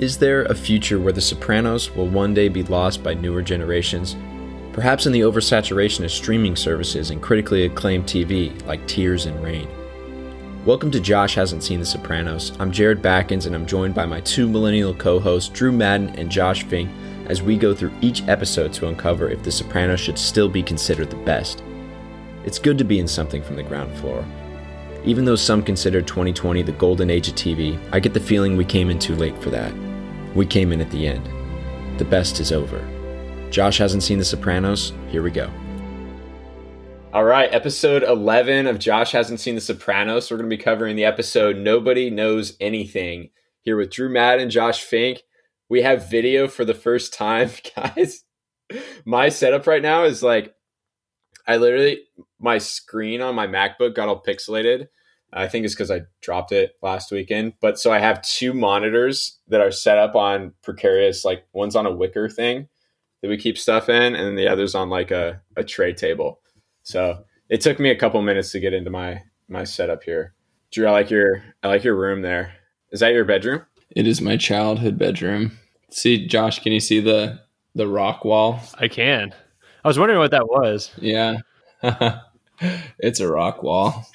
Is there a future where The Sopranos will one day be lost by newer generations? Perhaps in the oversaturation of streaming services and critically acclaimed TV like Tears and Rain. Welcome to Josh Hasn't Seen The Sopranos. I'm Jared Backens and I'm joined by my two millennial co hosts, Drew Madden and Josh Fink, as we go through each episode to uncover if The Sopranos should still be considered the best. It's good to be in something from the ground floor. Even though some consider 2020 the golden age of TV, I get the feeling we came in too late for that. We came in at the end. The best is over. Josh hasn't seen The Sopranos. Here we go. All right, episode 11 of Josh Hasn't Seen The Sopranos. We're going to be covering the episode Nobody Knows Anything here with Drew Madden, Josh Fink. We have video for the first time, guys. My setup right now is like, I literally, my screen on my MacBook got all pixelated I think it's because I dropped it last weekend. But so I have two monitors that are set up on precarious, like one's on a wicker thing that we keep stuff in, and the other's on like a, a tray table. So it took me a couple minutes to get into my my setup here. Drew, I like your I like your room there. Is that your bedroom? It is my childhood bedroom. See, Josh, can you see the the rock wall? I can. I was wondering what that was. Yeah. it's a rock wall.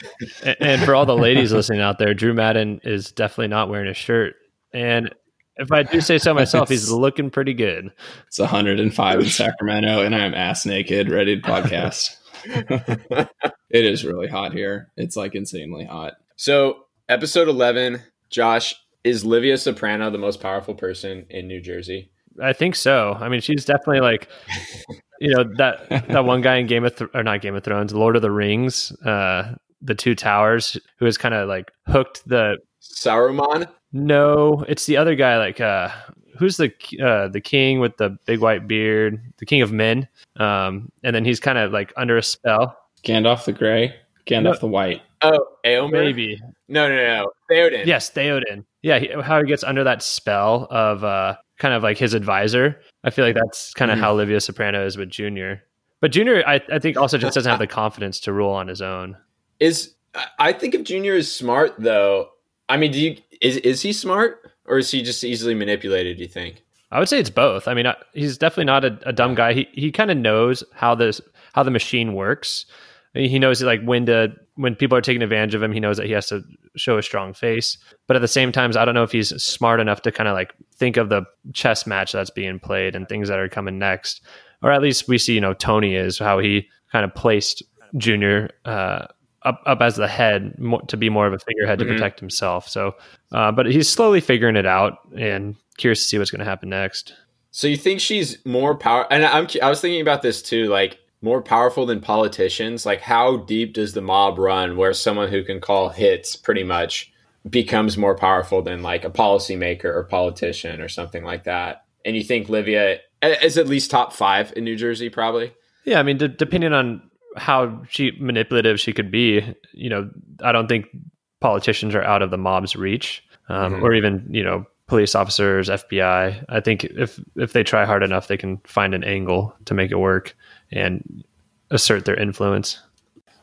and, and for all the ladies listening out there, Drew Madden is definitely not wearing a shirt. And if I do say so myself, he's looking pretty good. It's 105 in Sacramento, and I'm ass naked, ready to podcast. it is really hot here. It's like insanely hot. So, episode 11, Josh, is Livia Soprano the most powerful person in New Jersey? I think so. I mean, she's definitely like you know that that one guy in Game of Th- or not Game of Thrones, Lord of the Rings, uh, the Two Towers, who has kind of like hooked the Saruman. No, it's the other guy. Like, uh, who's the uh, the king with the big white beard, the King of Men, um, and then he's kind of like under a spell. Gandalf the Gray, Gandalf no. the White. Oh, Éomer? maybe. No, no, no, Theoden. Yes, Theoden. Yeah, he, how he gets under that spell of uh, kind of like his advisor. I feel like that's kind of mm. how Livia Soprano is with Junior. But Junior, I, I think also just doesn't have the confidence to rule on his own. Is I think if Junior is smart though, I mean, do you is is he smart or is he just easily manipulated? Do you think? I would say it's both. I mean, he's definitely not a, a dumb guy. He he kind of knows how this how the machine works. He knows like when to when people are taking advantage of him. He knows that he has to show a strong face. But at the same time, I don't know if he's smart enough to kind of like think of the chess match that's being played and things that are coming next. Or at least we see, you know, Tony is how he kind of placed Junior uh, up up as the head to be more of a figurehead to mm-hmm. protect himself. So, uh, but he's slowly figuring it out, and curious to see what's going to happen next. So you think she's more power? And I'm I was thinking about this too, like more powerful than politicians. Like how deep does the mob run, where someone who can call hits pretty much becomes more powerful than like a policymaker or politician or something like that? And you think Livia is at least top five in New Jersey, probably? Yeah, I mean, d- depending on how she manipulative she could be, you know, I don't think politicians are out of the mob's reach, um, mm-hmm. or even you know police officers, FBI. I think if if they try hard enough, they can find an angle to make it work and assert their influence.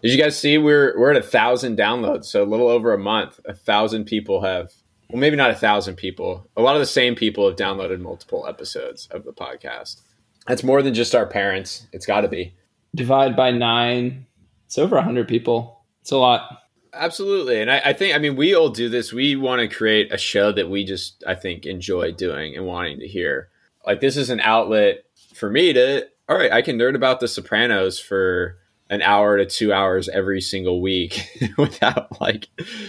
Did you guys see we're we're at a thousand downloads, so a little over a month. A thousand people have, well, maybe not a thousand people. A lot of the same people have downloaded multiple episodes of the podcast. That's more than just our parents. It's got to be divide by nine, it's over a 100 people. It's a lot. Absolutely. And I, I, think, I mean, we all do this. We want to create a show that we just, I think, enjoy doing and wanting to hear. Like, this is an outlet for me to, all right, I can nerd about The Sopranos for an hour to two hours every single week without like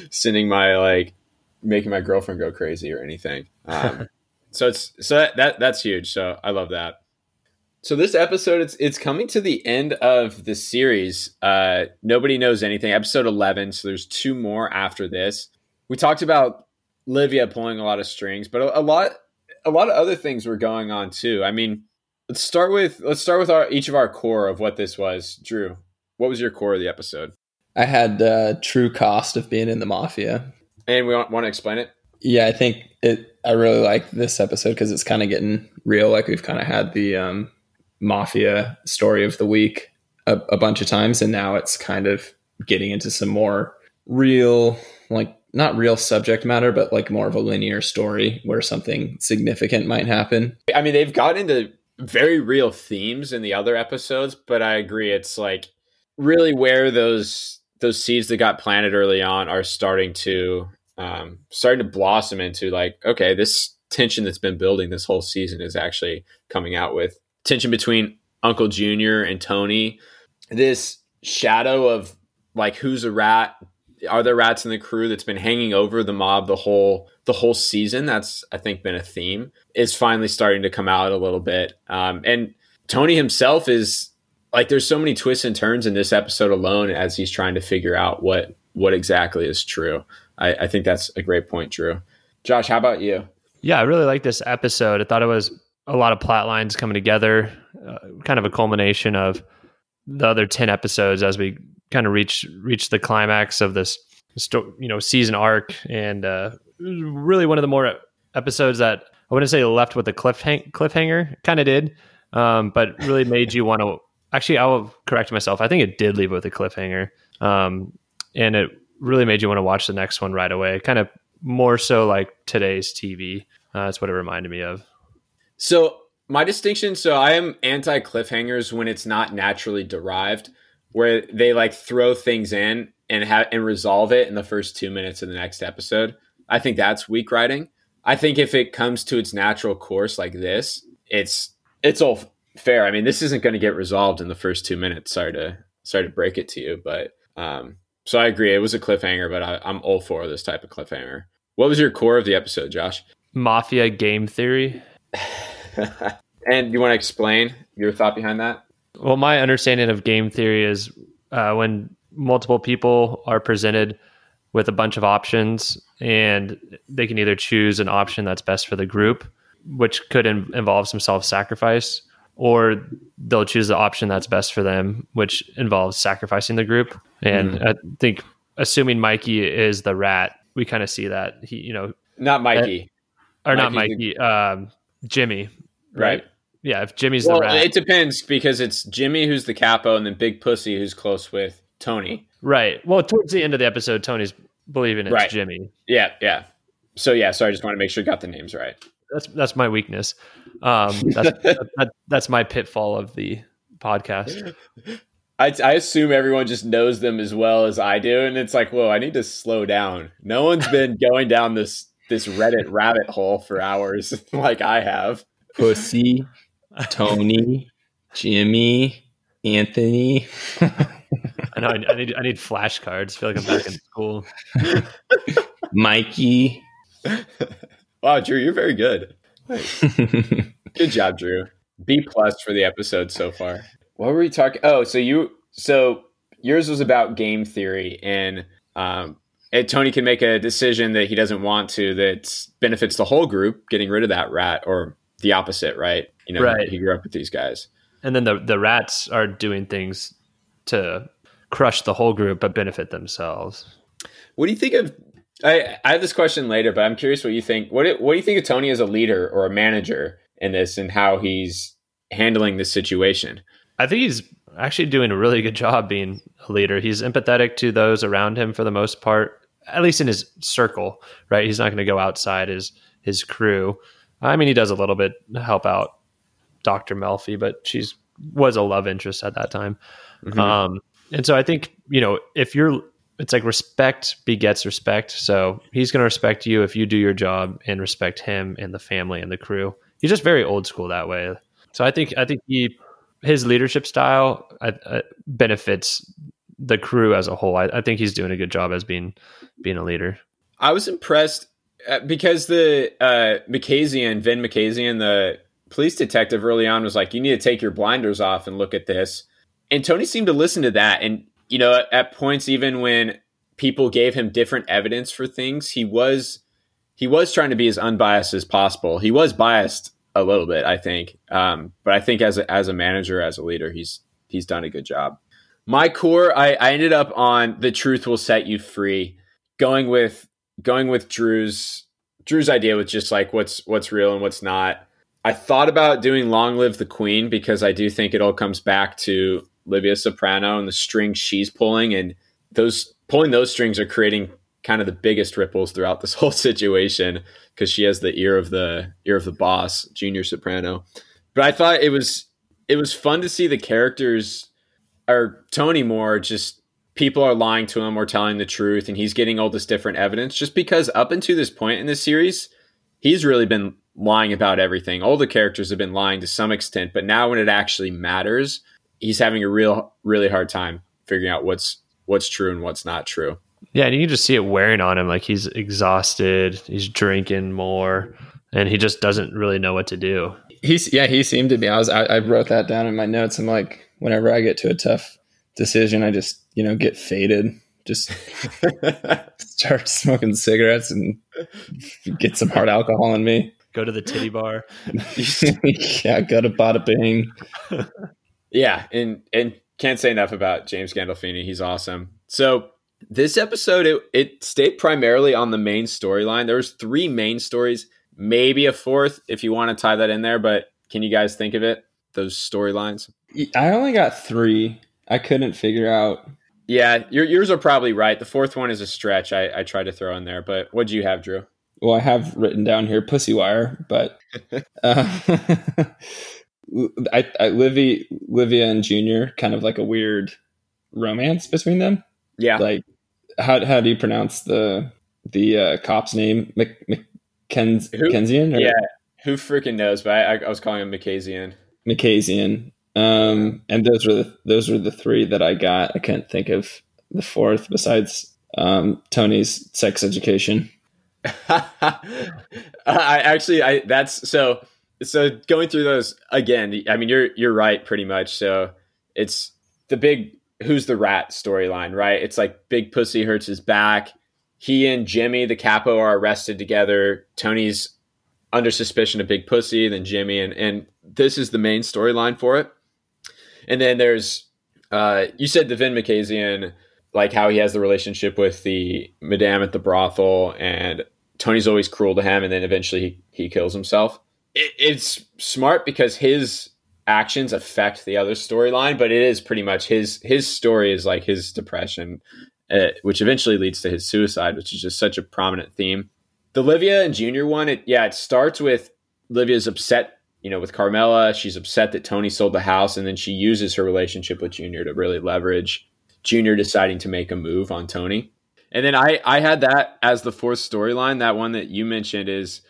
sending my, like, making my girlfriend go crazy or anything. Um, so it's, so that, that, that's huge. So I love that. So this episode, it's it's coming to the end of the series. Uh, Nobody knows anything. Episode eleven. So there's two more after this. We talked about Livia pulling a lot of strings, but a, a lot a lot of other things were going on too. I mean, let's start with let's start with our each of our core of what this was. Drew, what was your core of the episode? I had the true cost of being in the mafia, and we want, want to explain it. Yeah, I think it. I really like this episode because it's kind of getting real. Like we've kind of had the um, mafia story of the week a, a bunch of times, and now it's kind of getting into some more real, like not real subject matter, but like more of a linear story where something significant might happen. I mean, they've got into very real themes in the other episodes, but I agree it's like really where those those seeds that got planted early on are starting to um, starting to blossom into like okay, this tension that's been building this whole season is actually coming out with tension between Uncle Junior and Tony. This shadow of like who's a rat are there rats in the crew that's been hanging over the mob the whole the whole season? That's i think been a theme. Is finally starting to come out a little bit. Um, and tony himself is like there's so many twists and turns in this episode alone as he's trying to figure out what what exactly is true. I, I think that's a great point drew. Josh how about you? Yeah i really like this episode. I thought it was a lot of plot lines coming together uh, kind of a culmination of the other 10 episodes as we kind of reach reach the climax of this you know season arc. And uh really one of the more episodes that I wouldn't say left with a cliffhang- cliffhanger. Kind of did um but really made you want to actually I'll correct myself. I think it did leave with a cliffhanger um and it really made you want to watch the next one right away kind of more so like today's TV uh, that's what it reminded me of. So my distinction so I am anti cliffhangers when it's not naturally derived where they like throw things in and have and resolve it in the first two minutes of the next episode. I think that's weak writing. I think if it comes to its natural course like this, it's it's all fair. I mean, this isn't going to get resolved in the first two minutes. Sorry to sorry to break it to you, but um, so I agree. It was a cliffhanger, but I, I'm all for this type of cliffhanger. What was your core of the episode, Josh? Mafia game theory. and you want to explain your thought behind that? Well, my understanding of game theory is uh, when multiple people are presented with a bunch of options and they can either choose an option that's best for the group, which could in- involve some self sacrifice, or they'll choose the option that's best for them, which involves sacrificing the group. And mm. I think, assuming Mikey is the rat, we kind of see that he, you know, not Mikey, or Mikey, not Mikey, um, Jimmy, right? right? Yeah, if Jimmy's well, the rat. It depends because it's Jimmy who's the capo and then Big Pussy who's close with Tony. Right. Well, towards the end of the episode, Tony's believing it's right. Jimmy. Yeah, yeah. So yeah, so I just want to make sure I got the names right. That's that's my weakness. Um, that's that, that's my pitfall of the podcast. I, I assume everyone just knows them as well as I do, and it's like, whoa, I need to slow down. No one's been going down this this Reddit rabbit hole for hours like I have. Pussy, Tony, Jimmy, Anthony. I know. I, I, need. I need flashcards. Feel like I'm back in school. Mikey. Wow, Drew, you're very good. good job, Drew. B plus for the episode so far. What were we talking? Oh, so you. So yours was about game theory, and um, and Tony can make a decision that he doesn't want to that benefits the whole group, getting rid of that rat, or the opposite, right? You know, right. he grew up with these guys. And then the the rats are doing things to crush the whole group but benefit themselves. What do you think of I, I have this question later, but I'm curious what you think. What what do you think of Tony as a leader or a manager in this and how he's handling this situation? I think he's actually doing a really good job being a leader. He's empathetic to those around him for the most part, at least in his circle, right? He's not going to go outside his his crew. I mean, he does a little bit help out Dr. Melfi, but she's was a love interest at that time. Mm-hmm. Um, and so I think, you know, if you're, it's like respect begets respect. So he's going to respect you if you do your job and respect him and the family and the crew. He's just very old school that way. So I think, I think he, his leadership style uh, benefits the crew as a whole. I, I think he's doing a good job as being, being a leader. I was impressed uh, because the uh, Makazian, Vin Makazian, the police detective early on was like, "You need to take your blinders off and look at this." And Tony seemed to listen to that, and you know, at, at points even when people gave him different evidence for things, he was he was trying to be as unbiased as possible. He was biased a little bit, I think, um, but I think as a, as a manager, as a leader, he's he's done a good job. My core, I, I ended up on the truth will set you free, going with going with Drew's Drew's idea with just like what's what's real and what's not. I thought about doing Long Live the Queen because I do think it all comes back to Livia Soprano and the strings she's pulling, and those pulling those strings are creating kind of the biggest ripples throughout this whole situation because she has the ear of the ear of the boss, Junior Soprano. But I thought it was it was fun to see the characters or Tony Moore just people are lying to him or telling the truth and he's getting all this different evidence just because up until this point in this series he's really been lying about everything. All the characters have been lying to some extent but now when it actually matters he's having a real really hard time figuring out what's what's true and what's not true. Yeah and you can just see it wearing on him like he's exhausted he's drinking more and he just doesn't really know what to do. He's yeah he seemed to be i was I, I wrote that down in my notes. I'm like whenever i get to a tough decision i just you know, get faded, just start smoking cigarettes and get some hard alcohol in me. Go to the titty bar. yeah, go to Bada Bing. yeah, and and can't say enough about James Gandolfini. He's awesome. So this episode it, it stayed primarily on the main storyline. There was three main stories, maybe a fourth if you want to tie that in there. But can you guys think of it? Those storylines. I only got three. I couldn't figure out yeah, your, yours are probably right. The fourth one is a stretch. I, I tried to throw in there, but what do you have, Drew? Well, I have written down here pussy wire, but uh, I, I Livy, Livia and Junior, kind of like a weird romance between them. Yeah, like how how do you pronounce the the uh, cop's name? Mc, McKenzian? yeah, who freaking knows? But I, I was calling him Makazian. Makazian. Um, and those were the, those were the three that I got. I can't think of the fourth besides um, Tony's sex education. I actually, I that's so so going through those again. I mean, you're you're right, pretty much. So it's the big who's the rat storyline, right? It's like Big Pussy hurts his back. He and Jimmy, the capo, are arrested together. Tony's under suspicion of Big Pussy, then Jimmy, and and this is the main storyline for it. And then there's uh, you said the Vin Makazian, like how he has the relationship with the madame at the brothel, and Tony's always cruel to him, and then eventually he, he kills himself. It, it's smart because his actions affect the other storyline, but it is pretty much his his story is like his depression, uh, which eventually leads to his suicide, which is just such a prominent theme. The Livia and Junior one, it yeah, it starts with Livia's upset you know, with Carmela, she's upset that Tony sold the house, and then she uses her relationship with Junior to really leverage Junior deciding to make a move on Tony. And then I I had that as the fourth storyline. That one that you mentioned is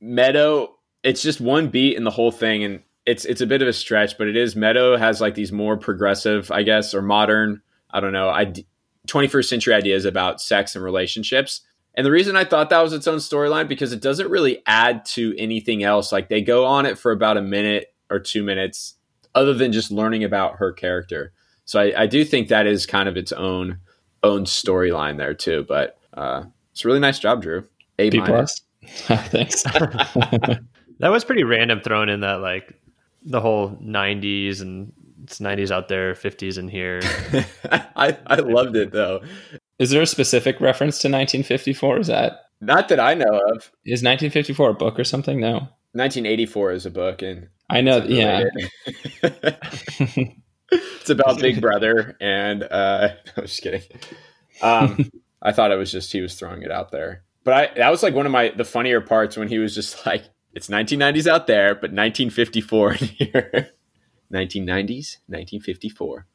Meadow. It's just one beat in the whole thing, and it's it's a bit of a stretch, but it is Meadow has like these more progressive, I guess, or modern. I don't know. I 21st century ideas about sex and relationships and the reason I thought that was its own storyline because it doesn't really add to anything else. Like they go on it for about a minute or two minutes, other than just learning about her character. So I, I do think that is kind of its own own storyline there too. But uh, it's a really nice job, Drew. A B plus. Thanks. that was pretty random thrown in that like the whole '90s and it's 90s out there, 50s in here. I I loved it though. Is there a specific reference to 1954? Is that not that I know of? Is 1954 a book or something? No. 1984 is a book, and I know. Yeah. it's about Big Brother, and uh, I'm just kidding. Um, I thought it was just he was throwing it out there, but I that was like one of my the funnier parts when he was just like, "It's 1990s out there, but 1954 in here." 1990s, 1954.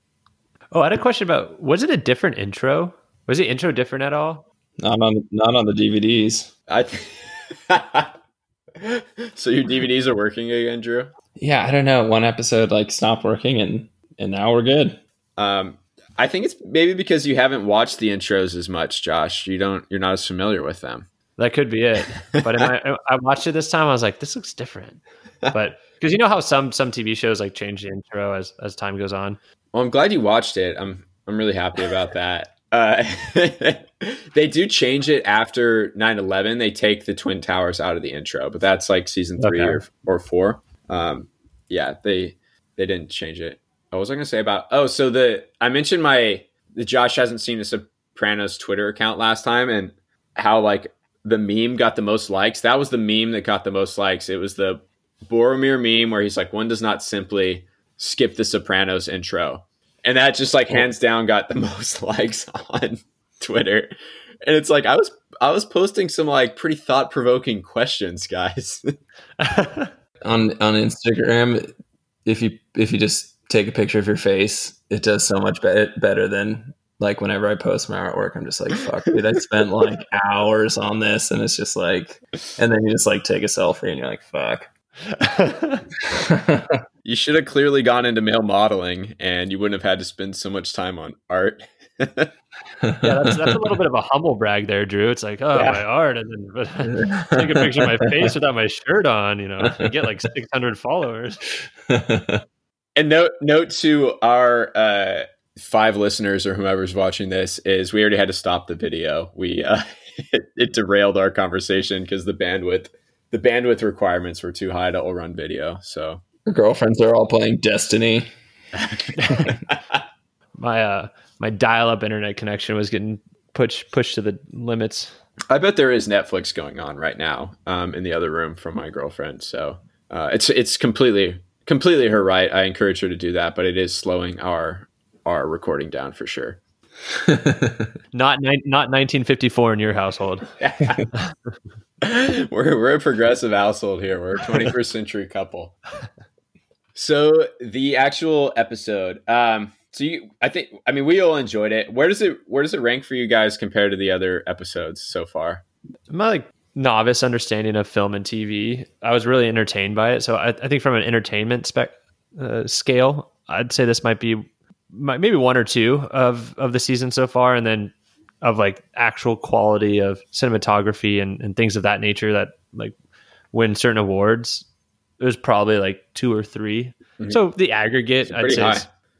Oh, I had a question about was it a different intro? Was the intro different at all? Not on not on the DVDs. I so your DVDs are working again, Drew? Yeah, I don't know. One episode like stopped working and and now we're good. Um I think it's maybe because you haven't watched the intros as much, Josh. You don't you're not as familiar with them. That could be it. But I, I watched it this time. I was like, this looks different. But because you know how some some TV shows like change the intro as as time goes on. Well, I'm glad you watched it. I'm I'm really happy about that. Uh, they do change it after 9-11 they take the twin towers out of the intro but that's like season three okay. or, or four. Um, yeah they they didn't change it. What was i going to say about oh so the i mentioned my the josh hasn't seen the sopranos twitter account last time and how like the meme got the most likes. That was the meme that got the most likes. It was the boromir meme where he's like one does not simply skip the sopranos intro and that just like hands down got the most likes on Twitter. and it's like I was I was posting some like pretty thought provoking questions, guys. on on Instagram, if you if you just take a picture of your face, it does so much be- better than like whenever I post my artwork. I'm just like, fuck, dude, I spent like hours on this, and it's just like, and then you just like take a selfie, and you're like, fuck. you should have clearly gone into male modeling, and you wouldn't have had to spend so much time on art. yeah, that's, that's a little bit of a humble brag there, Drew. It's like, oh, yeah. my art, and then but take a picture of my face without my shirt on. You know, you get like 600 followers. and note note to our uh, five listeners or whomever's watching this is we already had to stop the video. We uh, it, it derailed our conversation because the bandwidth the bandwidth requirements were too high to all run video. So Your girlfriends are all playing Destiny. my uh my dial up internet connection was getting pushed pushed to the limits. I bet there is Netflix going on right now um, in the other room from my girlfriend. So uh, it's it's completely completely her right. I encourage her to do that, but it is slowing our our recording down for sure. not ni- not 1954 in your household. we're we're a progressive household here. We're a 21st century couple. So the actual episode, um, so you, I think, I mean, we all enjoyed it. Where does it where does it rank for you guys compared to the other episodes so far? My like novice understanding of film and TV, I was really entertained by it. So I, I think from an entertainment spec uh, scale, I'd say this might be maybe one or two of of the season so far, and then of like actual quality of cinematography and, and things of that nature that like win certain awards. It was probably like two or 3 mm-hmm. So the aggregate, I'd say,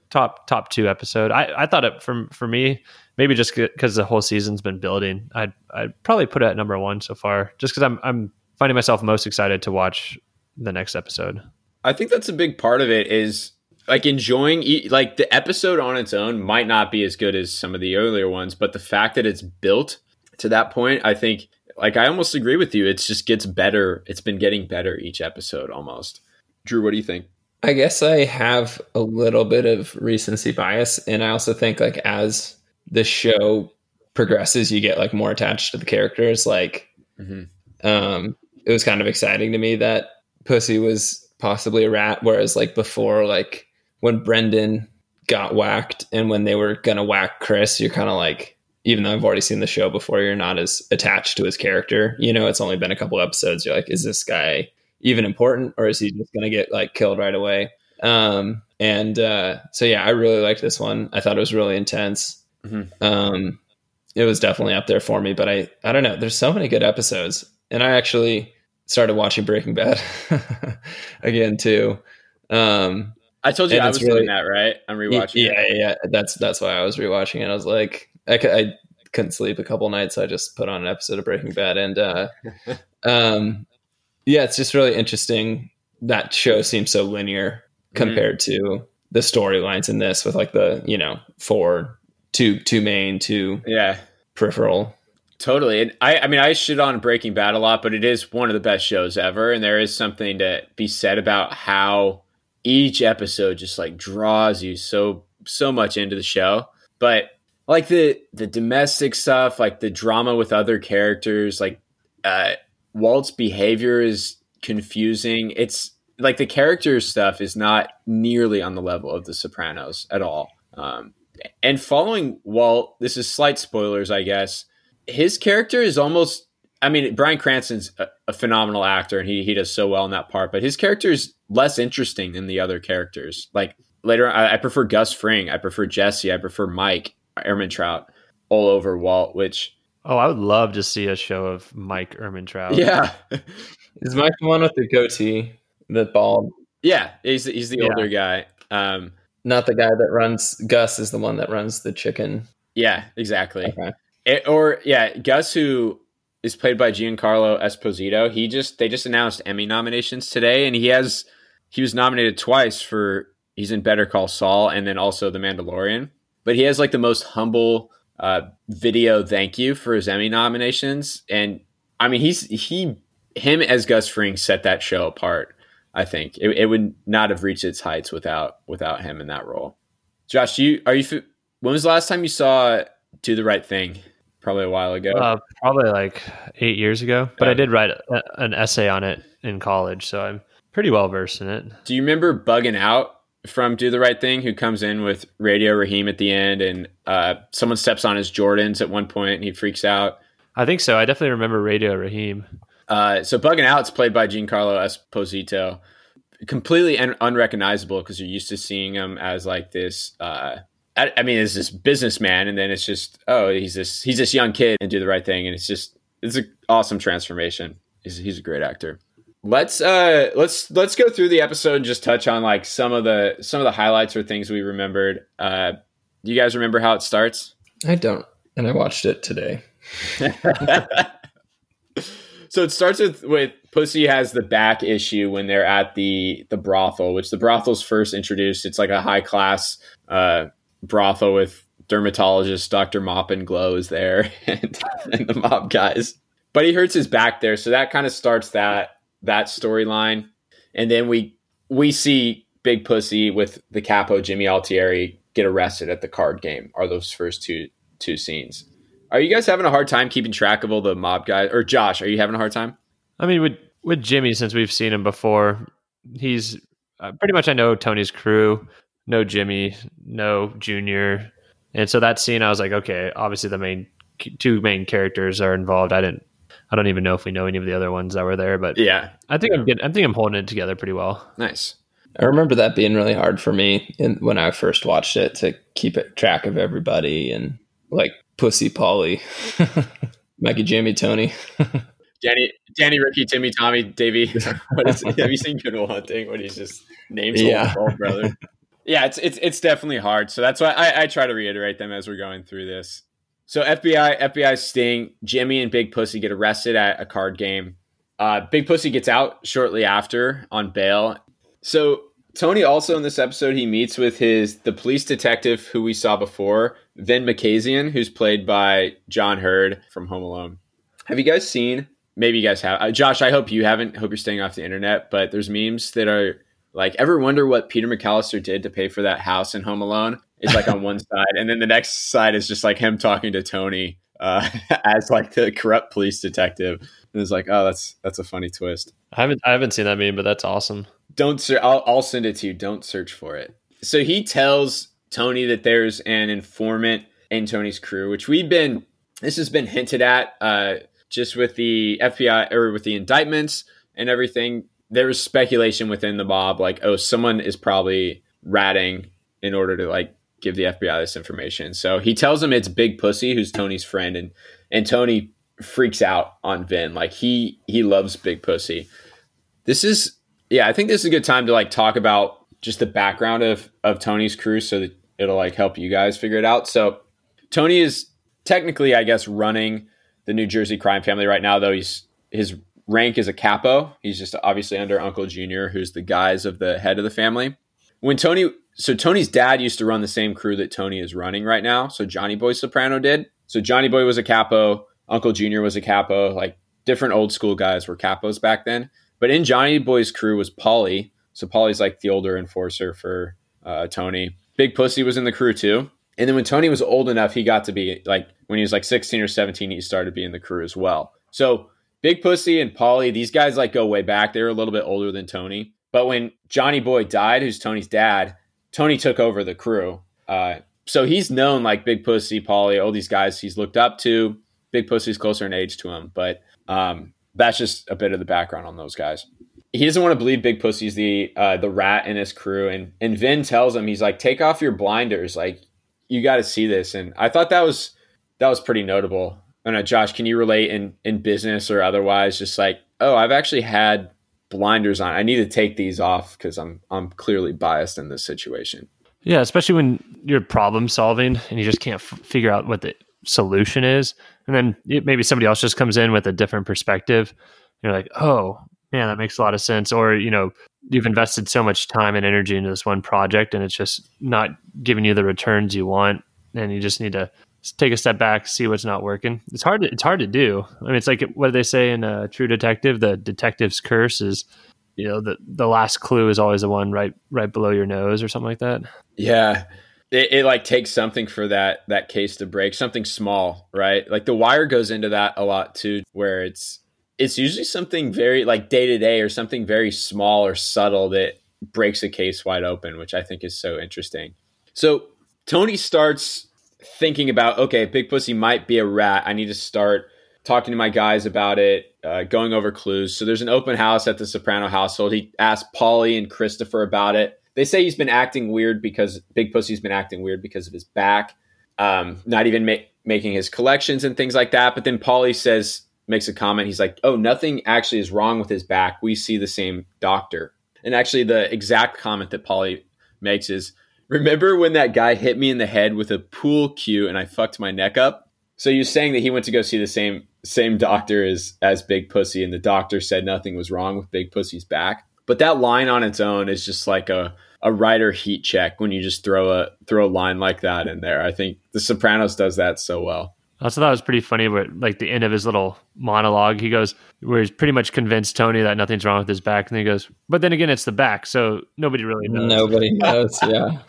top top two episode. I, I thought it for for me maybe just because the whole season's been building. I'd I'd probably put it at number one so far, just because I'm I'm finding myself most excited to watch the next episode. I think that's a big part of it is like enjoying like the episode on its own might not be as good as some of the earlier ones but the fact that it's built to that point i think like i almost agree with you. It just gets better. It's been getting better each episode almost. Drew what do you think? I guess i have a little bit of recency bias and i also think like as the show progresses you get like more attached to the characters. Like mm-hmm. um it was kind of exciting to me that pussy was possibly a rat whereas like before like when Brendan got whacked and when they were gonna whack Chris, you're kind of like, even though I've already seen the show before, you're not as attached to his character. You know, it's only been a couple episodes. You're like, is this guy even important, or is he just gonna get like killed right away? Um, and uh, so yeah, I really liked this one. I thought it was really intense. Mm-hmm. Um, it was definitely up there for me. But I, I don't know. There's so many good episodes, and I actually started watching Breaking Bad again too. Um, I told you and I was really, doing that, right? I'm rewatching. Yeah, it. yeah, that's that's why I was rewatching it. I was like, I, I couldn't sleep a couple nights. So I just put on an episode of Breaking Bad, and uh, um, yeah, it's just really interesting. That show seems so linear mm-hmm. compared mm-hmm. to the storylines in this, with like the you know four, two, two main, two yeah peripheral. Totally. And I, I mean, I shit on Breaking Bad a lot, but it is one of the best shows ever. And there is something to be said about how each episode just like draws you so so much into the show. But like the the domestic stuff, like the drama with other characters, like uh, Walt's behavior is confusing. It's like the character stuff is not nearly on the level of The Sopranos at all. Um, and following Walt, this is slight spoilers, I guess. His character is almost I mean, Bryan Cranston's a, a, phenomenal actor and he he does so well in that part, but his character is less interesting than the other characters. Like later, I, I prefer Gus Fring, I prefer Jesse, I prefer Mike Ehrmantraut all over Walt. Which oh, I would love to see a show of Mike Ehrmantraut. Yeah, is Mike the one with the goatee, the bald? Yeah, he's he's the yeah. older guy. Um, not the guy that runs. Gus is the one that runs the chicken. Yeah, exactly. Okay. It, or yeah, Gus who is played by Giancarlo Esposito. He just they just announced Emmy nominations today, and he has he was nominated twice for he's in Better Call Saul and then also The Mandalorian. But he has like the most humble uh, video thank you for his Emmy nominations, and I mean he's he him as Gus Fring set that show apart. I think it, it would not have reached its heights without without him in that role. Josh, you are you when was the last time you saw Do the Right Thing? Probably a while ago. Uh, probably like eight years ago, but I did write a, an essay on it in college, so I'm pretty well versed in it. Do you remember Buggin' Out from Do the Right Thing, who comes in with Radio Raheem at the end, and uh, someone steps on his Jordans at one point, and he freaks out. I think so. I definitely remember Radio Raheem. Uh, so Buggin' Out's played by Giancarlo Esposito, completely un- unrecognizable because you're used to seeing him as like this. I, I mean, as this businessman, and then it's just oh, he's this he's this young kid and do the right thing, and it's just it's an awesome transformation. He's, he's a great actor. Let's uh let's let's go through the episode and just touch on like some of the some of the highlights or things we remembered. Uh, do you guys remember how it starts? I don't, and I watched it today. so it starts with with Pussy has the back issue when they're at the the brothel, which the brothel's first introduced. It's like a high class uh, brothel with dermatologist Dr. Mop and Glow is there and, and the mob guys. But he hurts his back there, so that kind of starts that that storyline. And then we we see Big Pussy with the capo Jimmy Altieri get arrested at the card game. Are those first two two scenes? Are you guys having a hard time keeping track of all the mob guys? Or Josh, are you having a hard time? I mean, with with Jimmy, since we've seen him before, he's uh, pretty much I know Tony's crew, no Jimmy, no Junior, and so that scene I was like, okay, obviously the main two main characters are involved. I didn't I don't even know if we know any of the other ones that were there, but yeah, I think I'm getting, I think I'm holding it together pretty well. Nice. I remember that being really hard for me in, when I first watched it to keep it track of everybody and like Pussy Polly, Mikey, Jimmy, Tony, Danny, Danny, Ricky, Timmy, Tommy, Davey. what is, have you seen Good Will Hunting? When he's just names Yeah. all brother. Yeah, it's it's it's definitely hard. So that's why I, I try to reiterate them as we're going through this. So FBI FBI sting Jimmy and Big Pussy get arrested at a card game. Uh, Big Pussy gets out shortly after on bail. So Tony also in this episode he meets with his the police detective who we saw before, Vin Makazian, who's played by John Heard from Home Alone. Have you guys seen? Maybe you guys have. Uh, Josh, I hope you haven't. Hope you're staying off the internet. But there's memes that are like, ever wonder what Peter McCallister did to pay for that house in Home Alone? It's like on one side, and then the next side is just like him talking to Tony uh, as like the corrupt police detective. And it's like, oh, that's that's a funny twist. I haven't I haven't seen that meme, but that's awesome. Don't ser- I'll, I'll send it to you. Don't search for it. So he tells Tony that there's an informant in Tony's crew, which we've been. This has been hinted at uh, just with the FBI or with the indictments and everything. There was speculation within the mob, like, oh, someone is probably ratting in order to like give the FBI this information. So he tells him it's Big Pussy, who's Tony's friend, and and Tony freaks out on Vin. Like he he loves Big Pussy. This is yeah, I think this is a good time to like talk about just the background of of Tony's crew so that it'll like help you guys figure it out. So Tony is technically, I guess, running the New Jersey crime family right now, though he's his rank is a capo. He's just obviously under Uncle Junior, who's the guys of the head of the family. When Tony so Tony's dad used to run the same crew that Tony is running right now. So Johnny Boy Soprano did. So Johnny Boy was a capo, Uncle Junior was a capo, like different old school guys were capos back then. But in Johnny Boy's crew was Polly. So Polly's like the older enforcer for uh, Tony. Big Pussy was in the crew too. And then when Tony was old enough, he got to be like when he was like 16 or 17, he started being in the crew as well. So Big Pussy and Polly, these guys like go way back. They were a little bit older than Tony. But when Johnny Boy died, who's Tony's dad, Tony took over the crew. Uh, so he's known like Big Pussy, Polly, all these guys he's looked up to. Big Pussy's closer in age to him, but um, that's just a bit of the background on those guys. He doesn't want to believe Big Pussy's the uh, the rat in his crew, and and Vin tells him he's like, take off your blinders, like you got to see this. And I thought that was that was pretty notable. I don't know, Josh, can you relate in in business or otherwise? Just like, oh, I've actually had blinders on. I need to take these off because I'm I'm clearly biased in this situation. Yeah, especially when you're problem solving and you just can't f- figure out what the solution is, and then it, maybe somebody else just comes in with a different perspective. You're like, oh man, that makes a lot of sense. Or you know, you've invested so much time and energy into this one project, and it's just not giving you the returns you want, and you just need to take a step back, see what's not working. It's hard. To, it's hard to do. I mean, it's like what do they say in a True Detective? The detective's curse is, you know, the the last clue is always the one right right below your nose or something like that. Yeah, it, it like takes something for that that case to break, something small, right? Like the wire goes into that a lot too, where it's it's usually something very like day to day or something very small or subtle that breaks a case wide open, which I think is so interesting. So Tony starts thinking about, okay, Big Pussy might be a rat. I need to start talking to my guys about it, uh, going over clues. So there's an open house at the Soprano household. He asked Polly and Christopher about it. They say he's been acting weird because Big Pussy's been acting weird because of his back, um, not even ma- making his collections and things like that. But then Polly says, makes a comment. He's like, "Oh, nothing actually is wrong with his back. We see the same doctor." And actually, the exact comment that Polly makes is, "Remember when that guy hit me in the head with a pool cue and I fucked my neck up?" So you're saying that he went to go see the same same doctor as as Big Pussy, and the doctor said nothing was wrong with Big Pussy's back. But that line on its own is just like a a writer heat check when you just throw a throw a line like that in there. I think The Sopranos does that so well. I also thought it was pretty funny, but like the end of his little monologue, he goes, where he's pretty much convinced Tony that nothing's wrong with his back, and he goes, but then again, it's the back, so nobody really knows. Nobody knows. Yeah.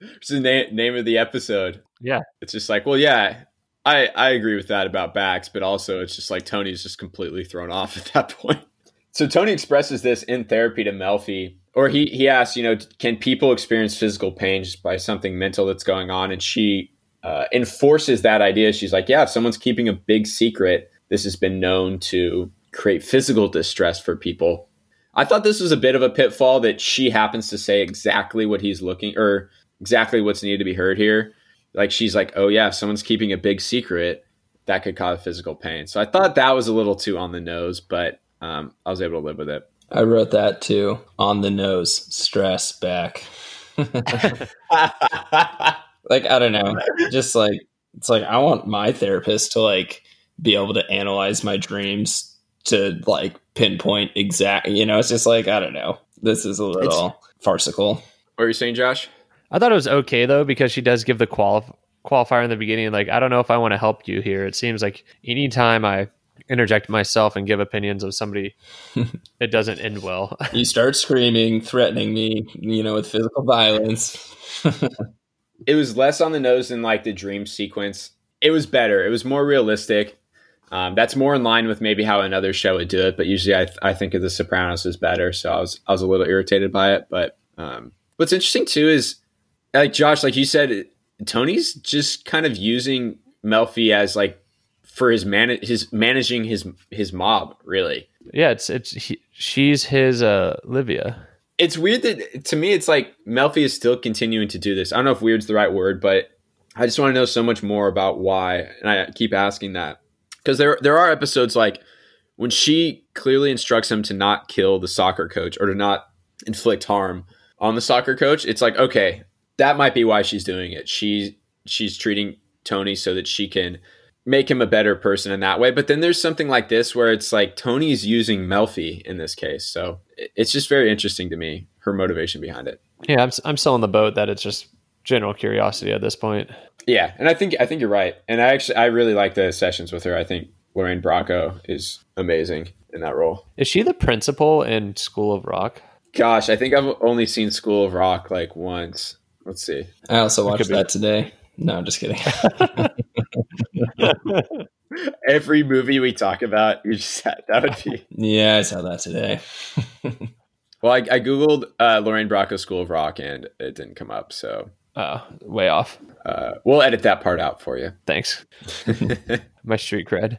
It's the na- name of the episode. Yeah, it's just like, well, yeah, I I agree with that about backs, but also it's just like Tony's just completely thrown off at that point. So Tony expresses this in therapy to Melfi, or he he asks, you know, can people experience physical pain just by something mental that's going on? And she uh, enforces that idea. She's like, yeah, if someone's keeping a big secret, this has been known to create physical distress for people. I thought this was a bit of a pitfall that she happens to say exactly what he's looking or exactly what's needed to be heard here. Like she's like, oh yeah, if someone's keeping a big secret, that could cause physical pain. So I thought that was a little too on the nose, but um, I was able to live with it. I wrote that too. On the nose, stress back. like I don't know, just like it's like I want my therapist to like be able to analyze my dreams to like pinpoint exact. You know, it's just like I don't know. This is a little it's, farcical. What are you saying, Josh? I thought it was okay though because she does give the qualif- qualifier in the beginning. Like I don't know if I want to help you here. It seems like anytime I interject myself and give opinions of somebody, it doesn't end well. you start screaming, threatening me, you know, with physical violence. it was less on the nose than like the dream sequence. It was better. It was more realistic. Um, that's more in line with maybe how another show would do it. But usually, I, th- I think of The Sopranos as better. So I was I was a little irritated by it. But um, what's interesting too is like Josh, like you said, Tony's just kind of using Melfi as like for his man his managing his his mob really yeah it's it's he, she's his uh livia it's weird that to me it's like melfi is still continuing to do this i don't know if weird's the right word but i just want to know so much more about why and i keep asking that because there there are episodes like when she clearly instructs him to not kill the soccer coach or to not inflict harm on the soccer coach it's like okay that might be why she's doing it she she's treating tony so that she can make him a better person in that way. But then there's something like this where it's like Tony's using Melfi in this case. So it's just very interesting to me, her motivation behind it. Yeah, I'm, I'm still on the boat that it's just general curiosity at this point. Yeah, and I think I think you're right. And I actually I really like the sessions with her. I think Lorraine Bracco is amazing in that role. Is she the principal in School of Rock? Gosh, I think I've only seen School of Rock like once. Let's see. I also watched that today. No, I'm just kidding. Every movie we talk about, you just that would be. Yeah, I saw that today. well, I, I googled uh, Lorraine Bracco School of Rock, and it didn't come up. So, uh, way off. Uh, we'll edit that part out for you. Thanks. My street cred.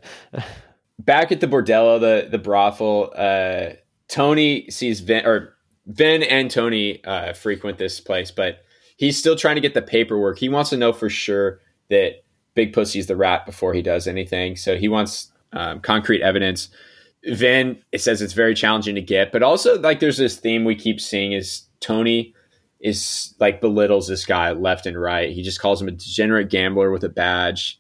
Back at the bordello, the the brothel, uh, Tony sees Vin or Vin and Tony uh, frequent this place, but he's still trying to get the paperwork. He wants to know for sure that Big Pussy's the rat before he does anything. So he wants um, concrete evidence. Vin, it says it's very challenging to get, but also like there's this theme we keep seeing is Tony is like belittles this guy left and right. He just calls him a degenerate gambler with a badge.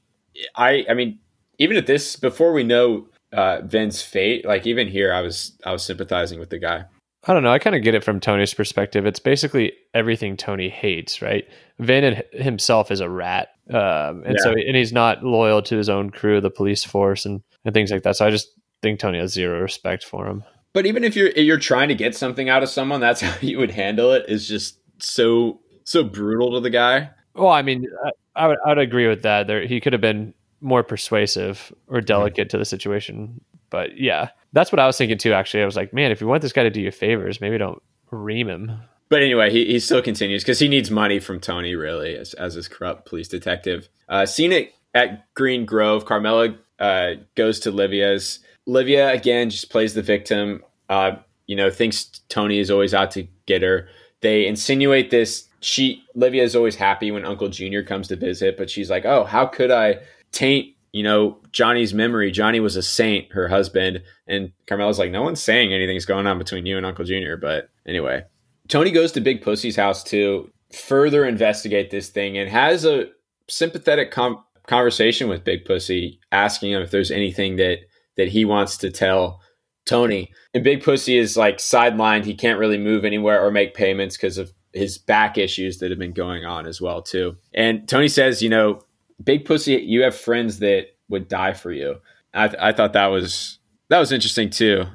I I mean, even at this before we know uh, Vin's fate, like even here, I was I was sympathizing with the guy. I don't know. I kind of get it from Tony's perspective. It's basically everything Tony hates, right? Vin himself is a rat, um, and yeah. so and he's not loyal to his own crew, the police force, and and things like that. So I just think Tony has zero respect for him. But even if you're you're trying to get something out of someone, that's how you would handle it. Is just so so brutal to the guy. Well, I mean, I, I would I would agree with that. There, he could have been more persuasive or delicate to the situation. But yeah, that's what I was thinking too. Actually, I was like, man, if you want this guy to do you favors, maybe don't ream him. But anyway, he, he still continues because he needs money from Tony, really, as, as his corrupt police detective. Uh, seen it at Green Grove. Carmela uh, goes to Livia's. Livia, again, just plays the victim. Uh, you know, thinks Tony is always out to get her. They insinuate this. She Livia is always happy when Uncle Junior comes to visit, but she's like, "Oh, how could I taint you know Johnny's memory? Johnny was a saint, her husband." And Carmela's like, "No one's saying anything's going on between you and Uncle Junior." But anyway, Tony goes to Big Pussy's house to further investigate this thing and has a sympathetic com- conversation with Big Pussy, asking him if there's anything that that he wants to tell Tony. And Big Pussy is like sidelined; he can't really move anywhere or make payments because of his back issues that have been going on as well too. And Tony says, you know, Big Pussy, you have friends that would die for you. I, th- I thought that was that was interesting too.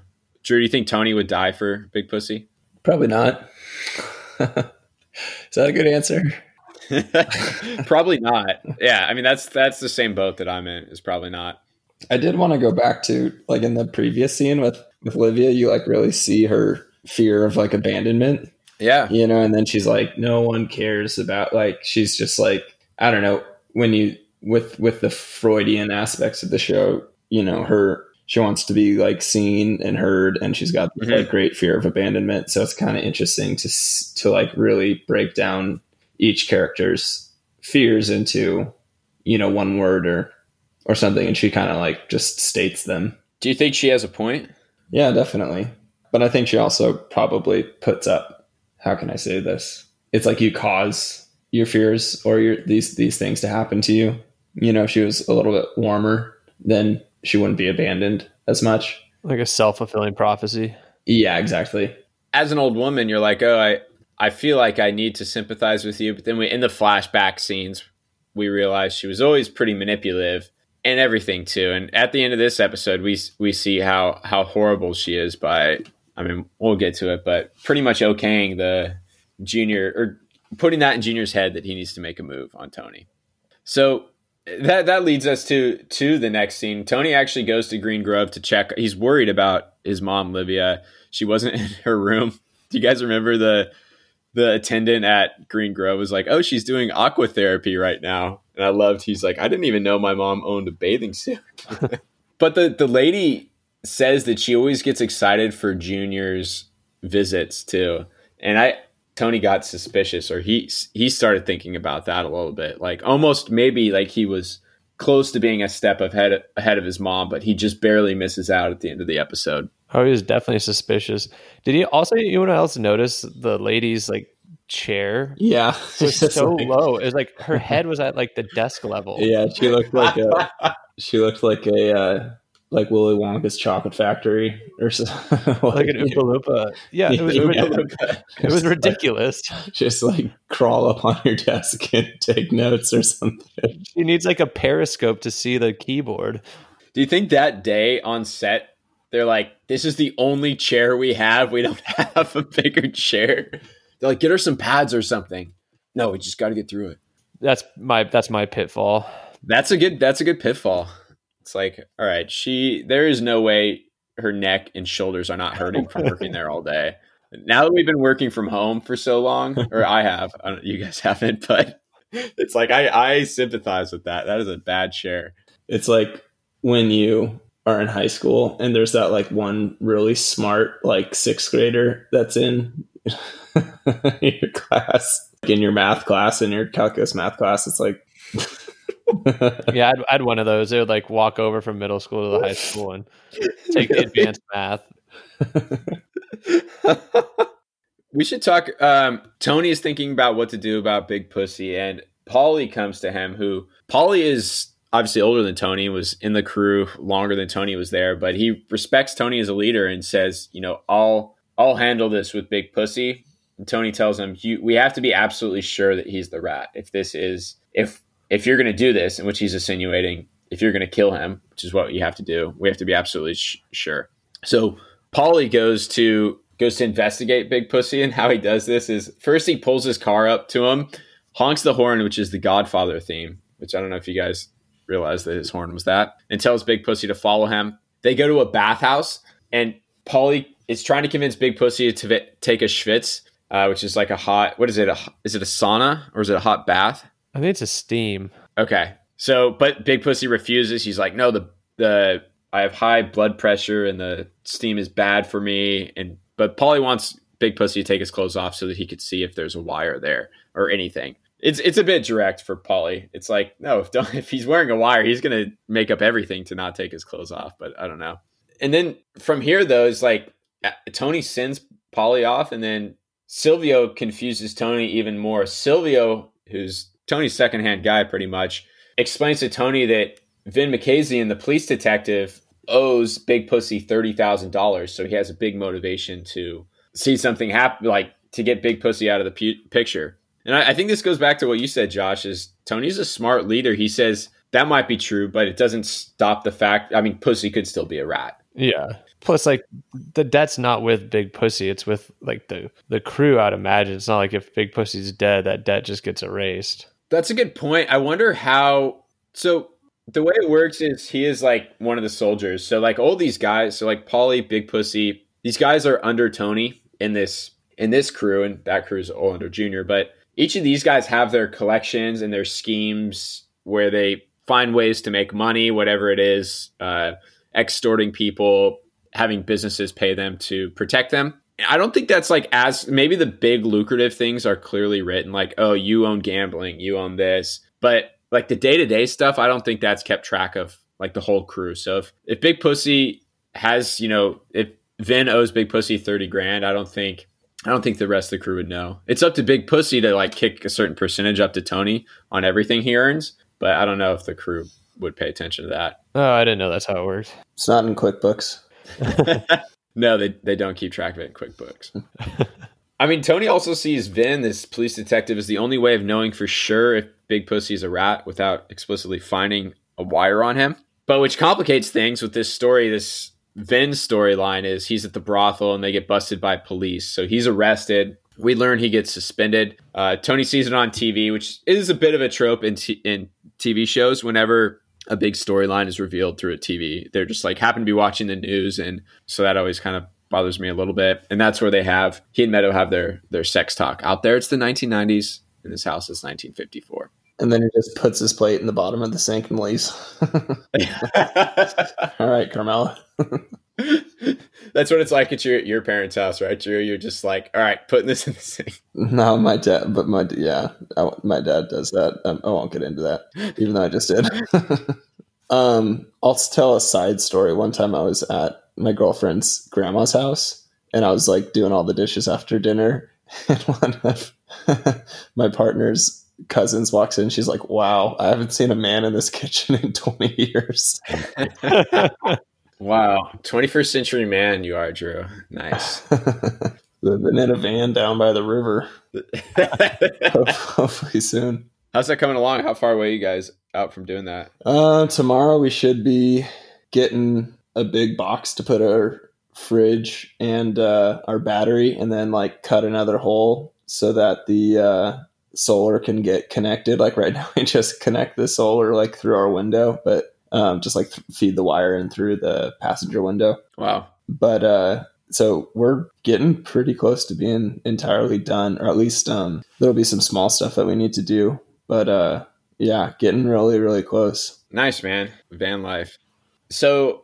Drew, do you think Tony would die for Big Pussy? Probably not. Is that a good answer? probably not. Yeah, I mean that's that's the same boat that I'm in. Is probably not. I did want to go back to like in the previous scene with with Livia. You like really see her fear of like abandonment. Yeah, you know, and then she's like, no one cares about like she's just like I don't know when you with with the Freudian aspects of the show. You know, her she wants to be like seen and heard and she's got mm-hmm. like great fear of abandonment so it's kind of interesting to to like really break down each character's fears into you know one word or or something and she kind of like just states them do you think she has a point yeah definitely but i think she also probably puts up how can i say this it's like you cause your fears or your these these things to happen to you you know if she was a little bit warmer then she wouldn't be abandoned as much. Like a self fulfilling prophecy. Yeah, exactly. As an old woman, you're like, oh, I, I feel like I need to sympathize with you. But then we, in the flashback scenes, we realize she was always pretty manipulative and everything too. And at the end of this episode, we we see how how horrible she is by. I mean, we'll get to it, but pretty much okaying the junior or putting that in Junior's head that he needs to make a move on Tony. So that that leads us to to the next scene. Tony actually goes to Green Grove to check. He's worried about his mom, Livia. She wasn't in her room. Do you guys remember the the attendant at Green Grove was like, "Oh, she's doing aqua therapy right now," and I loved. He's like, "I didn't even know my mom owned a bathing suit." but the the lady says that she always gets excited for Junior's visits too, and I Tony got suspicious or he he started thinking about that a little bit. Like almost maybe like he was close to being a step ahead ahead of his mom, but he just barely misses out at the end of the episode. Oh, he was definitely suspicious. Did he also anyone else notice the lady's like chair? Yeah. It was so like, low. It was like her head was at like the desk level. Yeah, she looked like a she looked like a uh, like Willy Wonka's chocolate factory or something. like, an Oompa Loompa. Yeah, it was, yeah. it was ridiculous. Just like crawl up on your desk and take notes or something. She needs like a periscope to see the keyboard. Do you think that day on set they're like, "This is the only chair we have. We don't have a bigger chair." They're like, "Get her some pads or something." No, we just got to get through it. That's my that's my pitfall. That's a good that's a good pitfall. It's like, all right, she there is no way her neck and shoulders are not hurting from working there all day. Now that we've been working from home for so long, or I have, I you guys haven't, but it's like I, I sympathize with that. That is a bad share. It's like when you are in high school and there's that like one really smart like sixth grader that's in your class, in your math class, in your calculus math class. It's like yeah, I'd, I'd one of those. They would like walk over from middle school to the high school and take the advanced math. we should talk. Um, Tony is thinking about what to do about Big Pussy, and Paulie comes to him. Who Paulie is obviously older than Tony, was in the crew longer than Tony was there, but he respects Tony as a leader and says, you know, I'll I'll handle this with Big Pussy. And Tony tells him, we have to be absolutely sure that he's the rat. If this is if if you're going to do this, in which he's insinuating, if you're going to kill him, which is what you have to do, we have to be absolutely sh- sure. So Paulie goes to goes to investigate Big Pussy, and how he does this is first he pulls his car up to him, honks the horn, which is the Godfather theme, which I don't know if you guys realize that his horn was that, and tells Big Pussy to follow him. They go to a bathhouse, and Paulie is trying to convince Big Pussy to v- take a schwitz, uh, which is like a hot. What is it? A, is it a sauna or is it a hot bath? I think it's a steam. Okay, so but Big Pussy refuses. He's like, no, the the I have high blood pressure and the steam is bad for me. And but Paulie wants Big Pussy to take his clothes off so that he could see if there's a wire there or anything. It's it's a bit direct for Paulie. It's like no, if if he's wearing a wire, he's gonna make up everything to not take his clothes off. But I don't know. And then from here though, it's like uh, Tony sends Paulie off, and then Silvio confuses Tony even more. Silvio, who's Tony's secondhand guy, pretty much explains to Tony that Vin and the police detective, owes Big Pussy thirty thousand dollars, so he has a big motivation to see something happen, like to get Big Pussy out of the pu- picture. And I, I think this goes back to what you said, Josh. Is Tony's a smart leader? He says that might be true, but it doesn't stop the fact. I mean, Pussy could still be a rat. Yeah. Plus, like the debt's not with Big Pussy; it's with like the the crew. I'd imagine it's not like if Big Pussy's dead, that debt just gets erased. That's a good point. I wonder how. So the way it works is he is like one of the soldiers. So like all these guys, so like Paulie, Big Pussy, these guys are under Tony in this in this crew, and that crew is all under Junior. But each of these guys have their collections and their schemes where they find ways to make money, whatever it is, uh, extorting people, having businesses pay them to protect them. I don't think that's like as maybe the big lucrative things are clearly written, like, oh, you own gambling, you own this. But like the day to day stuff, I don't think that's kept track of like the whole crew. So if, if Big Pussy has, you know, if Vin owes Big Pussy 30 grand, I don't think I don't think the rest of the crew would know. It's up to Big Pussy to like kick a certain percentage up to Tony on everything he earns, but I don't know if the crew would pay attention to that. Oh, I didn't know that's how it worked. It's not in QuickBooks. no, they, they don't keep track of it in QuickBooks. I mean, Tony also sees Vin, this police detective, as the only way of knowing for sure if Big Pussy's a rat without explicitly finding a wire on him. But which complicates things with this story. This Vin storyline is he's at the brothel and they get busted by police. So he's arrested. We learn he gets suspended. Uh, Tony sees it on TV, which is a bit of a trope in, t- in TV shows. Whenever a big storyline is revealed through a TV, they're just like happen to be watching the news, and so that always kind of bothers me a little bit. And that's where they have he and Meadow have their their sex talk. Out there, it's the 1990s. In this house, it's 1954. And then he just puts his plate in the bottom of the sink and leaves. All right, Carmela. That's what it's like at your your parents' house, right, Drew? You're just like, all right, putting this in the sink. No, my dad, but my yeah, I, my dad does that. Um, I won't get into that, even though I just did. um, I'll tell a side story. One time, I was at my girlfriend's grandma's house, and I was like doing all the dishes after dinner, and one of my partner's cousins walks in. She's like, "Wow, I haven't seen a man in this kitchen in 20 years." wow, 21st century man, you are, Drew. Nice. Living in a van down by the river. Hopefully soon. How's that coming along? How far away you guys out from doing that? Uh, tomorrow we should be getting a big box to put our fridge and uh, our battery, and then like cut another hole so that the uh, solar can get connected. Like right now, we just connect the solar like through our window, but um, just like th- feed the wire in through the passenger window. Wow. But uh, so we're getting pretty close to being entirely done, or at least um, there'll be some small stuff that we need to do. But uh, yeah, getting really, really close. Nice, man. Van life. So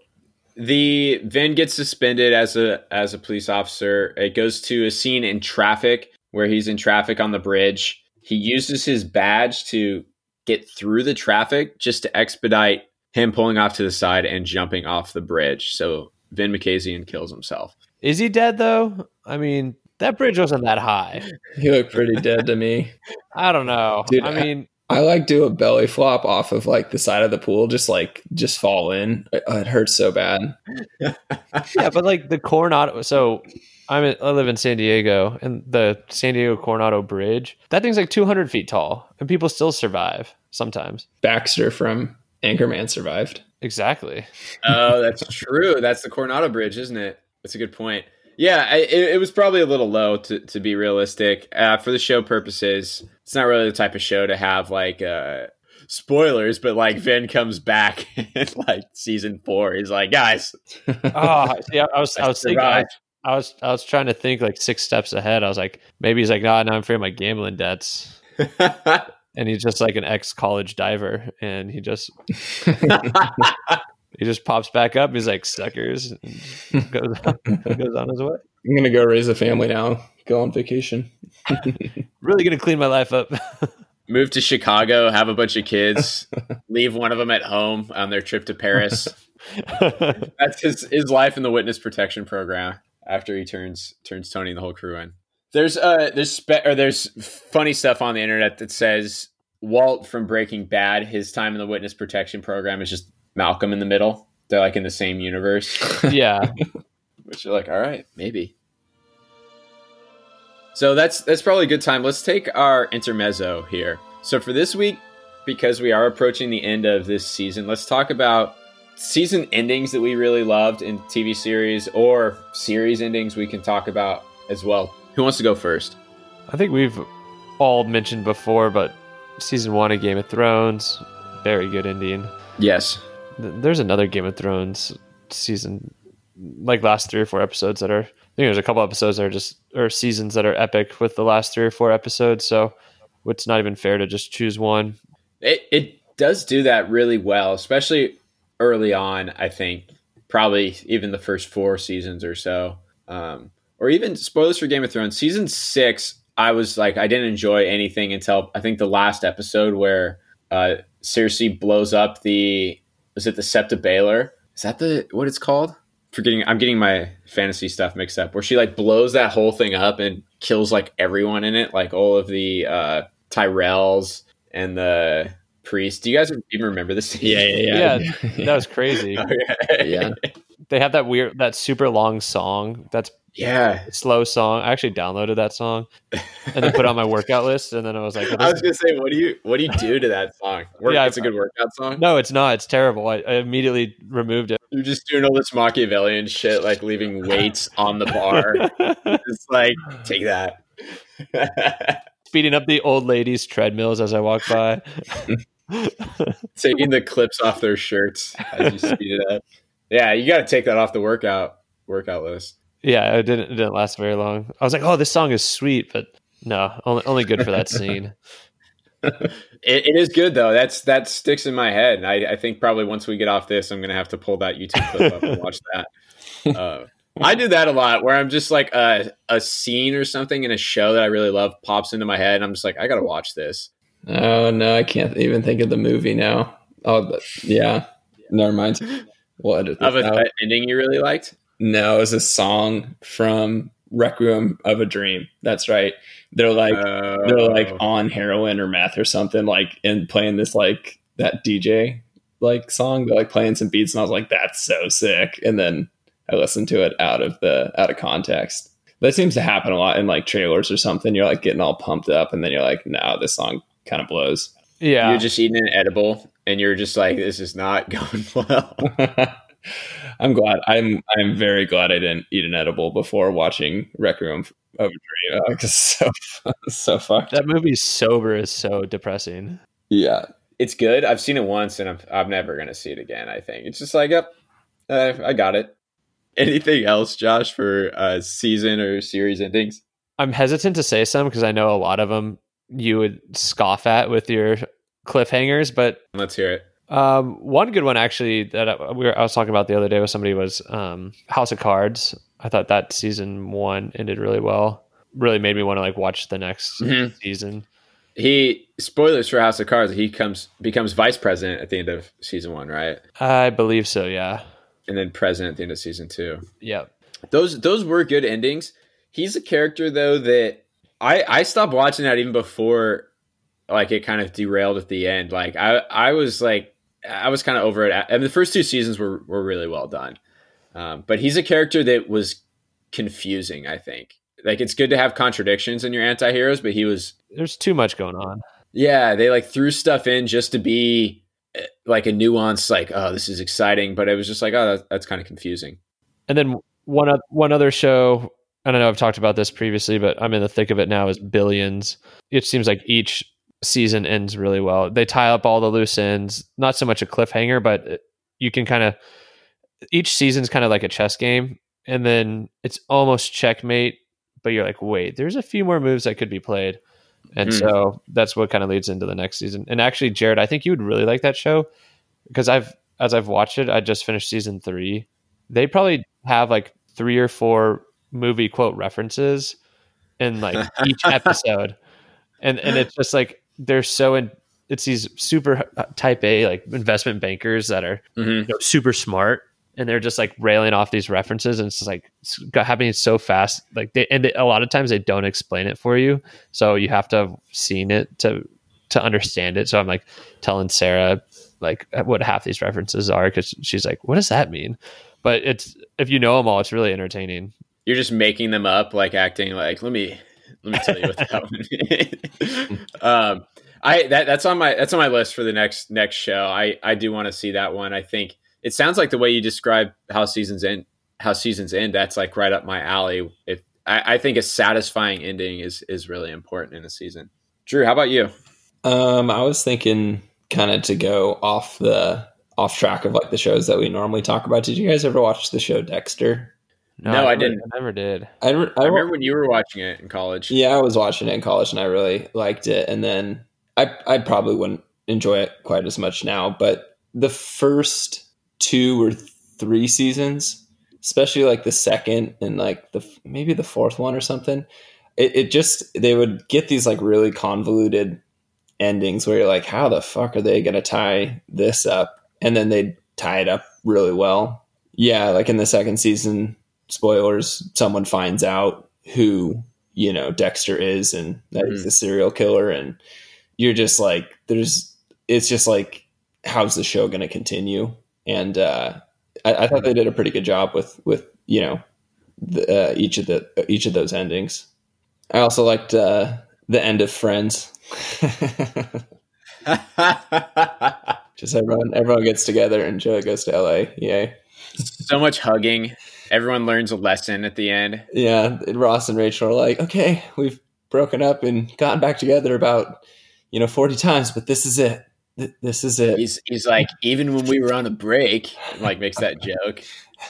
the van gets suspended as a as a police officer. It goes to a scene in traffic where he's in traffic on the bridge. He uses his badge to get through the traffic just to expedite him pulling off to the side and jumping off the bridge. So Vin Makazian kills himself. Is he dead though? I mean, that bridge wasn't that high. He looked pretty dead to me. I don't know. Dude, I mean, I like do a belly flop off of like the side of the pool, just like just fall in. It, it hurts so bad. yeah, but like the Coronado. So I'm in, I live in San Diego, and the San Diego Coronado Bridge. That thing's like 200 feet tall, and people still survive sometimes. Baxter from Anchorman survived. Exactly. Oh, that's true. That's the Coronado Bridge, isn't it? That's a good point. yeah, I, it, it was probably a little low to, to be realistic. Uh, for the show purposes, it's not really the type of show to have like uh, spoilers, but like Vin comes back in like season four. He's like, guys, oh, yeah, I was, I was thinking, I, survived. I was, I was trying to think like six steps ahead. I was like, maybe he's like, nah, now I'm afraid of my gambling debts. And he's just like an ex college diver, and he just he just pops back up. He's like suckers, and goes goes on his way. I'm gonna go raise a family now. Go on vacation. Really gonna clean my life up. Move to Chicago, have a bunch of kids, leave one of them at home on their trip to Paris. That's his his life in the witness protection program after he turns turns Tony and the whole crew in. There's uh there's spe- or there's funny stuff on the internet that says Walt from Breaking Bad, his time in the witness protection program is just Malcolm in the middle. They're like in the same universe, yeah, which you're like, all right, maybe. So that's that's probably a good time. Let's take our intermezzo here. So for this week, because we are approaching the end of this season, let's talk about season endings that we really loved in TV series or series endings we can talk about as well. Who wants to go first? I think we've all mentioned before, but season one of Game of Thrones, very good ending. Yes. There's another Game of Thrones season, like last three or four episodes that are. I think there's a couple episodes that are just or seasons that are epic with the last three or four episodes. So it's not even fair to just choose one. It it does do that really well, especially early on. I think probably even the first four seasons or so, um, or even spoilers for Game of Thrones season six. I was like, I didn't enjoy anything until I think the last episode where uh, Cersei blows up the was it the Sept of Baelor? Is that the what it's called? Forgetting, I'm getting my fantasy stuff mixed up. Where she like blows that whole thing up and kills like everyone in it, like all of the uh, Tyrells and the priest. Do you guys even remember this? scene? Yeah, yeah, Yeah, that was crazy. Oh, okay. Yeah. They have that weird, that super long song. That's yeah. slow song. I actually downloaded that song and then put it on my workout list. And then I was like, I was gonna say, what do you what do you do to that song? Work, Yeah, it's a good workout song. no, it's not. It's terrible. I, I immediately removed it. You're just doing all this Machiavellian shit, like leaving weights on the bar. It's like take that. Speeding up the old ladies' treadmills as I walk by. Taking the clips off their shirts as you speed it up. Yeah, you got to take that off the workout workout list. Yeah, it didn't it didn't last very long. I was like, oh, this song is sweet, but no, only only good for that scene. It, it is good though. That's that sticks in my head. I, I think probably once we get off this, I'm gonna have to pull that YouTube clip up and watch that. Uh, I do that a lot, where I'm just like a a scene or something in a show that I really love pops into my head, and I'm just like, I gotta watch this. Oh no, I can't even think of the movie now. Oh, yeah. Never mind. We'll edit this Of a, out. ending you really liked. No, it was a song from Requiem of a Dream. That's right. They're like they're like Oh. on heroin or meth or something, like and playing this like that DJ like song. They're like playing some beats, and I was like, "That's so sick." And then I listened to it out of the out of context. That seems to happen a lot in like trailers or something. You're like getting all pumped up, and then you're like, "No, this song kind of blows." Yeah, You're just eating an edible, and you're just like, this is not going well. I'm glad. I'm I'm very glad I didn't eat an edible before watching Requiem of a Dream. 'cause so so fucked. that movie sober is so depressing. Yeah, it's good. I've seen it once, and I'm I'm never gonna see it again. I think it's just like, yep, uh, I got it. Anything else, Josh, for uh, season or series endings? I'm hesitant to say some because I know a lot of them you would scoff at with your cliffhangers, but Let's hear it. Um, one good one actually that I, we were, I was talking about the other day with somebody was um, House of Cards. I thought that season one ended really well. Really made me want to like watch the next Mhm. season. He spoilers for House of Cards. He comes becomes vice president at the end of season one, right? I believe so. Yeah. And then president at the end of season two. Yeah. Those those were good endings. He's a character though that I I stopped watching that even before like it kind of derailed at the end. Like I I was like I was kind of over it. I mean, the first two seasons were were really well done. Um, but he's a character that was confusing. I think like it's good to have contradictions in your anti-heroes, but he was There's too much going on. yeah, they like threw stuff in just to be like a nuance, like oh, this is exciting, but it was just like oh, that, that's kind of confusing. And then one one other show. I don't know. I've talked about this previously, but I'm in the thick of it now. Is Billions. It seems like each season ends really well. They tie up all the loose ends. Not so much a cliffhanger, but you can kind of each season's kind of like a chess game, and then it's almost checkmate. But you're like, wait, there's a few more moves that could be played, and Hmm. so that's what kind of leads into the next season. And actually, Jared, I think you would really like that show because I've as I've watched it, I just finished season three. They probably have like three or four movie quote references in like each episode, and and it's just like they're so in. It's these super uh, type A like investment bankers that are Mhm. you know, super smart, and they're just like railing off these references, and it's just like it's got- happening so fast. Like they and they, a lot of times they don't explain it for you, so you have to have seen it to to understand it. So I'm like telling Sarah like what half these references are because she's like, "What does that mean?" But it's if you know them all, it's really entertaining. You're just making them up, like acting like let me let me tell you what that one. um, I that that's on my that's on my list for the next next show. I I do want to see that one. I think it sounds like the way you describe how seasons end how seasons end. That's like right up my alley. If I, I think a satisfying ending is is really important in a season. Drew, how about you? Um, I was thinking kind of to go off the off track of like the shows that we normally talk about. Did you guys ever watch the show Dexter? No, I never- didn't. I never did. I, re- I I remember when you were watching it in college. Yeah, I was watching it in college and I really liked it. And then I I probably wouldn't enjoy it quite as much now, but the first two or three seasons, especially like the second and like the maybe the fourth one or something, it, it just they would get these like really convoluted endings where you're like, how the fuck are they gonna tie this up? And then they tie it up really well. Yeah, like in the second season, spoilers, someone finds out who you know Dexter is and that he's Mhm. a serial killer and you're just like there's it's just like how's the show going to continue and uh I, I thought they did a pretty good job with with you know the, uh, each of the each of those endings. I also liked uh the end of Friends. Just everyone everyone gets together and Joey goes to LA yay. So much hugging. Everyone learns a lesson at the end. yeah Ross and Rachel are like okay we've broken up and gotten back together about you know 40 times but this is it Th- this is it He's he's like even when we were on a break, like makes that joke.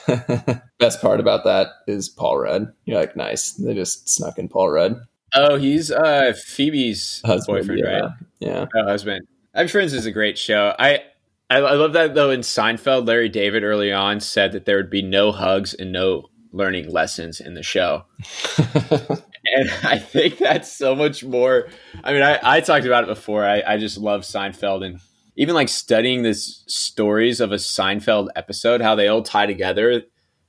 Best part about that is Paul Rudd. You're like, nice. They just snuck in Paul Rudd. Oh, he's uh Phoebe's Husband, boyfriend, yeah. right? Yeah. Oh, husband. I'm Friends is a great show. I, I I love that though. In Seinfeld, Larry David early on said that there would be no hugs and no learning lessons in the show, and I think that's so much more. I mean, I, I talked about it before. I, I just love Seinfeld and even like studying this stories of a Seinfeld episode, how they all tie together.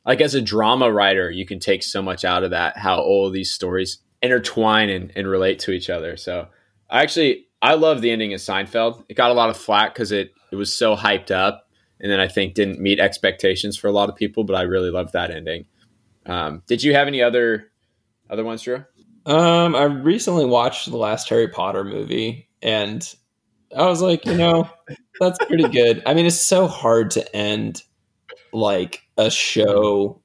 Like as a drama writer, you can take so much out of that. How all these stories intertwine and, and relate to each other. So I actually I love the ending of Seinfeld. It got a lot of flack because it it was so hyped up, and then I think didn't meet expectations for a lot of people. But I really loved that ending. Um, did you have any other other ones, Drew? um, I recently watched the last Harry Potter movie and I was like, you know, that's pretty good. I mean, it's so hard to end like a show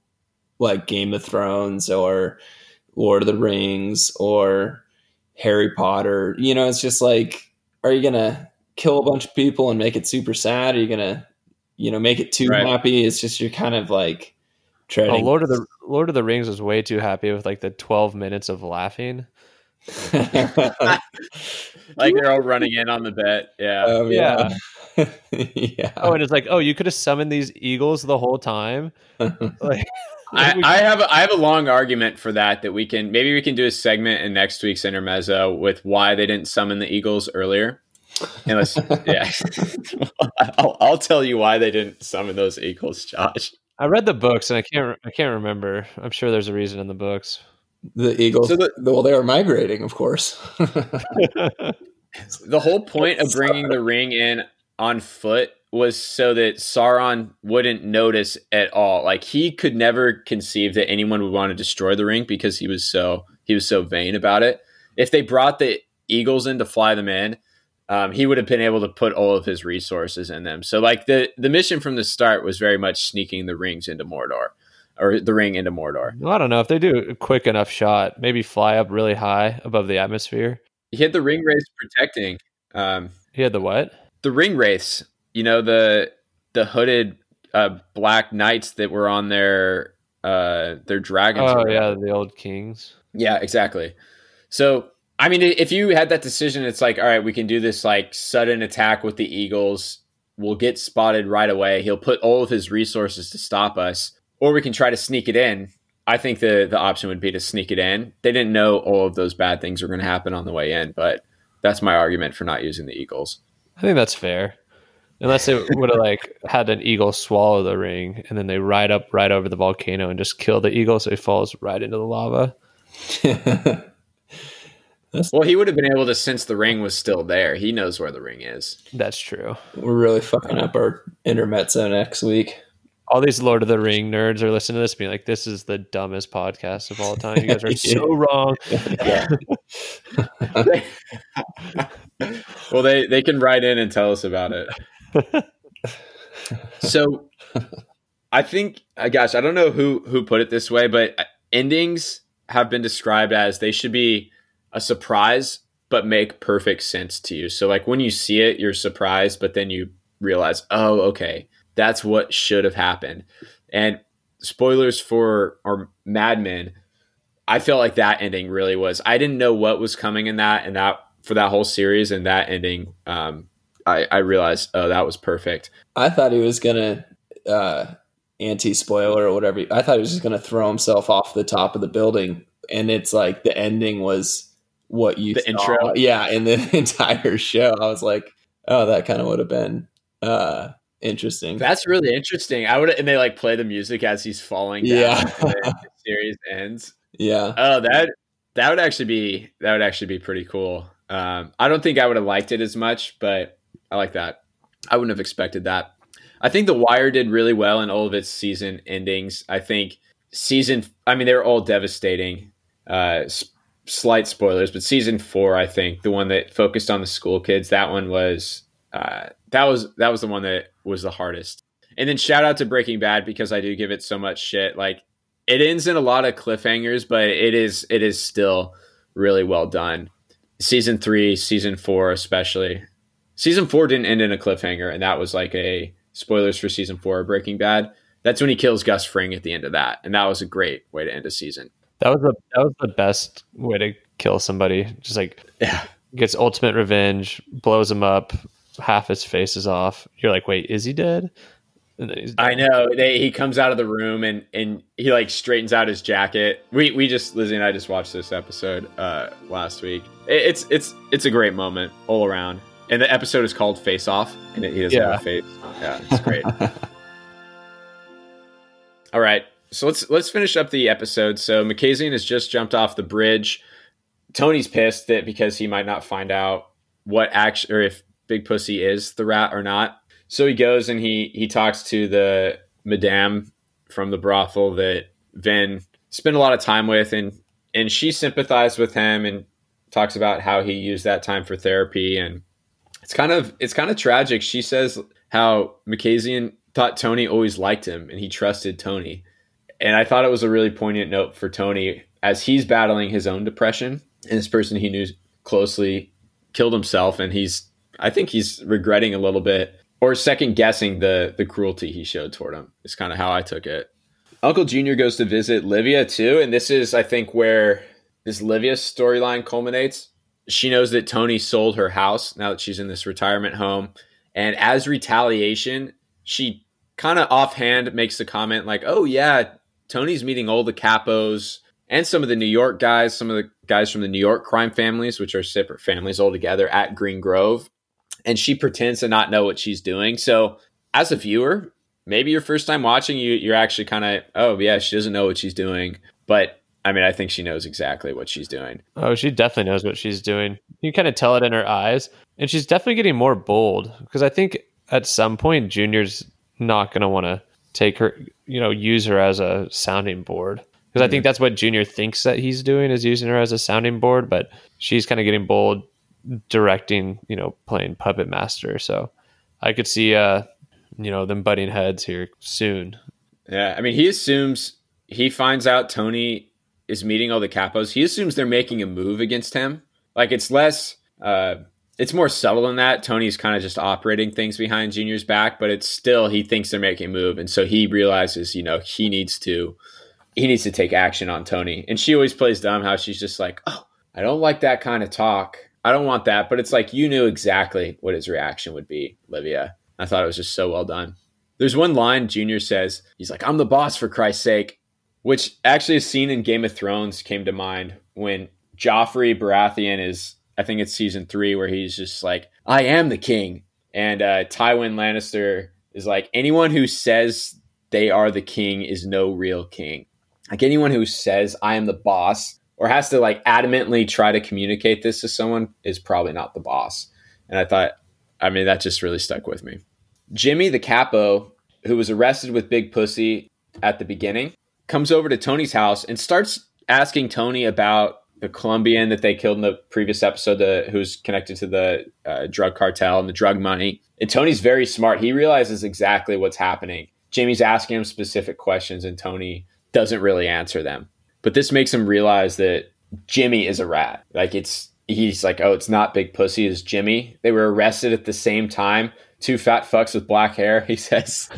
like Game of Thrones or Lord of the Rings or Harry Potter. You know, it's just like, are you gonna kill a bunch of people and make it super sad? Are you gonna, you know, make it too Right. happy? It's just you're kind of like treading. Oh, Lord of the Lord of the Rings was way too happy with like the 12 minutes of laughing. Like they're all running in on the bet. Yeah. Um, yeah. yeah. Oh, and it's like, oh, you could have summoned these eagles the whole time. Like, I, I have a, I have a long argument for that that we can maybe we can do a segment in next week's intermezzo with why they didn't summon the Eagles earlier. And let's, yeah, I'll, I'll tell you why they didn't summon those Eagles, Josh. I read the books and I can't I can't remember. I'm sure there's a reason in the books. the Eagles. So the- well, they were migrating, of course. The whole point of bringing the ring in on foot was so that Sauron wouldn't notice at all. Like he could never conceive that anyone would want to destroy the ring because he was so he was so vain about it. If they brought the eagles in to fly them in, um, he would have been able to put all of his resources in them. So like the the mission from the start was very much sneaking the rings into Mordor. or the ring into Mordor. Well, I don't know if they do a quick enough shot, maybe fly up really high above the atmosphere. He had the Ringwraiths protecting. Um, He had the what? the Ringwraiths. you know the the hooded uh, black knights that were on their uh, their dragons. Oh yeah, the old kings. Yeah, exactly. So, I mean, if you had that decision, it's like, all right, we can do this like sudden attack with the Eagles. We'll get spotted right away. He'll put all of his resources to stop us, or we can try to sneak it in. I think the the option would be to sneak it in. They didn't know all of those bad things were going to happen on the way in, but that's my argument for not using the Eagles. I think that's fair. Unless they would have like had an eagle swallow the ring and then they ride up right over the volcano and just kill the eagle so he falls right into the lava. Well, he would have been able to sense the ring was still there. He knows where the ring is. That's true. We're really fucking up our intermezzo next week. All these Lord of the Ring nerds are listening to this being like, this is the dumbest podcast of all time. You guys are so wrong. well, they they can write in and tell us about it. so, I think, uh, gosh, I don't know who who put it this way, but endings have been described as they should be a surprise but make perfect sense to you. So, like when you see it, you're surprised, but then you realize, oh, okay, that's what should have happened. And spoilers for or Mad Men. I felt like that ending really was. I didn't know what was coming in that, and that for that whole series and that ending, um, I, I realized, oh, that was perfect. I thought he was gonna uh, anti spoiler or whatever. I thought he was just gonna throw himself off the top of the building, and it's like the ending was what you The saw. intro? yeah, in the entire show. I was like, oh, that kind of would have been uh, interesting. That's really interesting. I would, and they like play the music as he's falling down. Yeah. the series ends. yeah, Oh, that that would actually be that would actually be pretty cool. Um, I don't think I would have liked it as much, but I like that. I wouldn't have expected that. I think The Wire did really well in all of its season endings. I think season, I mean, they were all devastating. Uh, slight spoilers, but season four, I think the one that focused on the school kids, that one was uh, that was that was the one that was the hardest. And then shout out to Breaking Bad because I do give it so much shit. Like it ends in a lot of cliffhangers, but it is it is still really well done. Season three, season four, especially. Season four didn't end in a cliffhanger, and that was like a spoilers for season four of Breaking Bad. That's when he kills Gus Fring at the end of that, and that was a great way to end a season. That was the that was the best way to kill somebody. Just like Yeah, gets ultimate revenge, blows him up, half his face is off. You're like, wait, is he dead? And then he's dead. I know. They, he comes out of the room and and he like straightens out his jacket. We we just Lizzie and I just watched this episode uh last week. It, it's it's it's a great moment all around. And the episode is called Face Off, and it, he doesn't Yeah. have a face. Yeah, it's great. All right, so let's let's finish up the episode. So Makazian has just jumped off the bridge. Tony's pissed that because he might not find out what action or if Big Pussy is the rat or not. So he goes and he he talks to the madame from the brothel that Vin spent a lot of time with, and and she sympathized with him and talks about how he used that time for therapy and it's kind of it's kind of tragic. She says how Makazian thought Tony always liked him and he trusted Tony. And I thought it was a really poignant note for Tony as he's battling his own depression and this person he knew closely killed himself and he's I think he's regretting a little bit or second guessing the the cruelty he showed toward him. Is kind of how I took it. Uncle Junior goes to visit Livia too, and this is I think where this Livia storyline culminates she knows that Tony sold her house now that she's in this retirement home. And as retaliation, she kind of offhand makes the comment like, oh, yeah, Tony's meeting all the capos and some of the New York guys, some of the guys from the New York crime families, which are separate families altogether at Green Grove. And she pretends to not know what she's doing. So as a viewer, maybe your first time watching, you, you're actually kind of, oh, yeah, she doesn't know what she's doing. But I mean, I think she knows exactly what she's doing. Oh, she definitely knows what she's doing. You kind of tell it in her eyes, and she's definitely getting more bold because I think at some point Junior's not going to want to take her, you know, use her as a sounding board because I think that's what Junior thinks that he's doing is using her as a sounding board, but she's kind of getting bold, directing, you know, playing puppet master. So I could see, uh, you know, them butting heads here soon. Yeah, I mean, he assumes he finds out Tony is meeting all the capos, he assumes they're making a move against him. Like it's less, uh, it's more subtle than that. Tony's kind of just operating things behind Junior's back, but it's still he thinks they're making a move, and so he realizes, you know, he needs to he needs to take action on Tony. And she always plays dumb how she's just like, oh, I don't like that kind of talk. I don't want that. But it's like you knew exactly what his reaction would be, Livia. I thought it was just so well done. There's one line Junior says, he's like, I'm the boss for Christ's sake, which actually a scene in Game of Thrones came to mind when Joffrey Baratheon is, I think it's season three, where he's just like, I am the king. And uh, Tywin Lannister is like, anyone who says they are the king is no real king. Like anyone who says I am the boss or has to like adamantly try to communicate this to someone is probably not the boss. And I thought, I mean, that just really stuck with me. Jimmy the capo, who was arrested with Big Pussy at the beginning, comes over to Tony's house and starts asking Tony about the Colombian that they killed in the previous episode, the, who's connected to the uh, drug cartel and the drug money. And Tony's very smart. He realizes exactly what's happening. Jimmy's asking him specific questions, and Tony doesn't really answer them. But this makes him realize that Jimmy is a rat. Like it's he's like, oh, it's not Big Pussy, it's Jimmy. They were arrested at the same time. Two fat fucks with black hair, he says.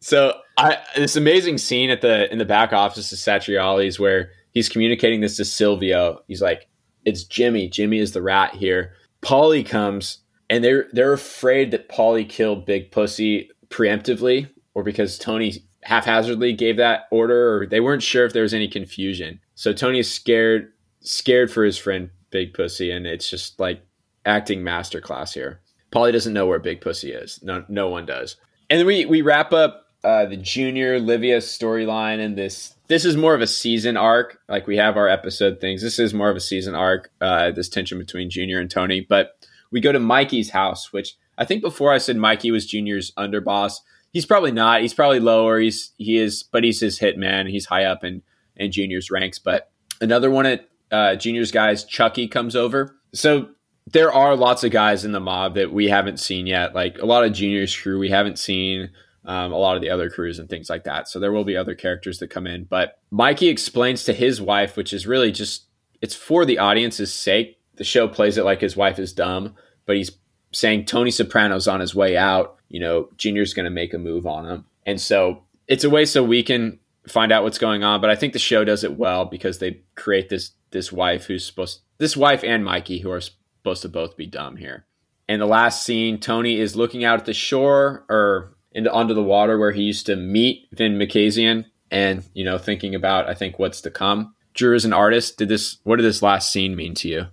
so I this amazing scene at the in the back office of Satriali's where he's communicating this to Silvio. He's like, it's Jimmy. Jimmy is the rat here. Paulie comes and they're they're afraid that Paulie killed Big Pussy preemptively or because Tony haphazardly gave that order or they weren't sure if there was any confusion. So Tony is scared scared for his friend Big Pussy and it's just like acting masterclass here. Paulie doesn't know where Big Pussy is. No no one does. And then we we wrap up uh, the junior Livia storyline and this this is more of a season arc. Like we have our episode things. This is more of a season arc, uh, this tension between Junior and Tony. But we go to Mikey's house, which I think before I said Mikey was Junior's underboss he's probably not. He's probably lower. He's he is, but he's his hit man. He's high up in in juniors ranks. But another one at uh, juniors guys, Chucky comes over. So there are lots of guys in the mob that we haven't seen yet. Like a lot of juniors crew we haven't seen. Um, a lot of the other crews and things like that. So there will be other characters that come in. But Mikey explains to his wife, which is really just it's for the audience's sake. The show plays it like his wife is dumb, but he's saying Tony Soprano's on his way out you know, Junior's going to make a move on him. And so it's a way so we can find out what's going on. But I think the show does it well because they create this this wife who's supposed this wife and Mikey who are supposed to both be dumb here. And the last scene, Tony is looking out at the shore or into under the water where he used to meet Vin Makazian and you know thinking about I think what's to come. Drew is an artist, did this what did this last scene mean to you?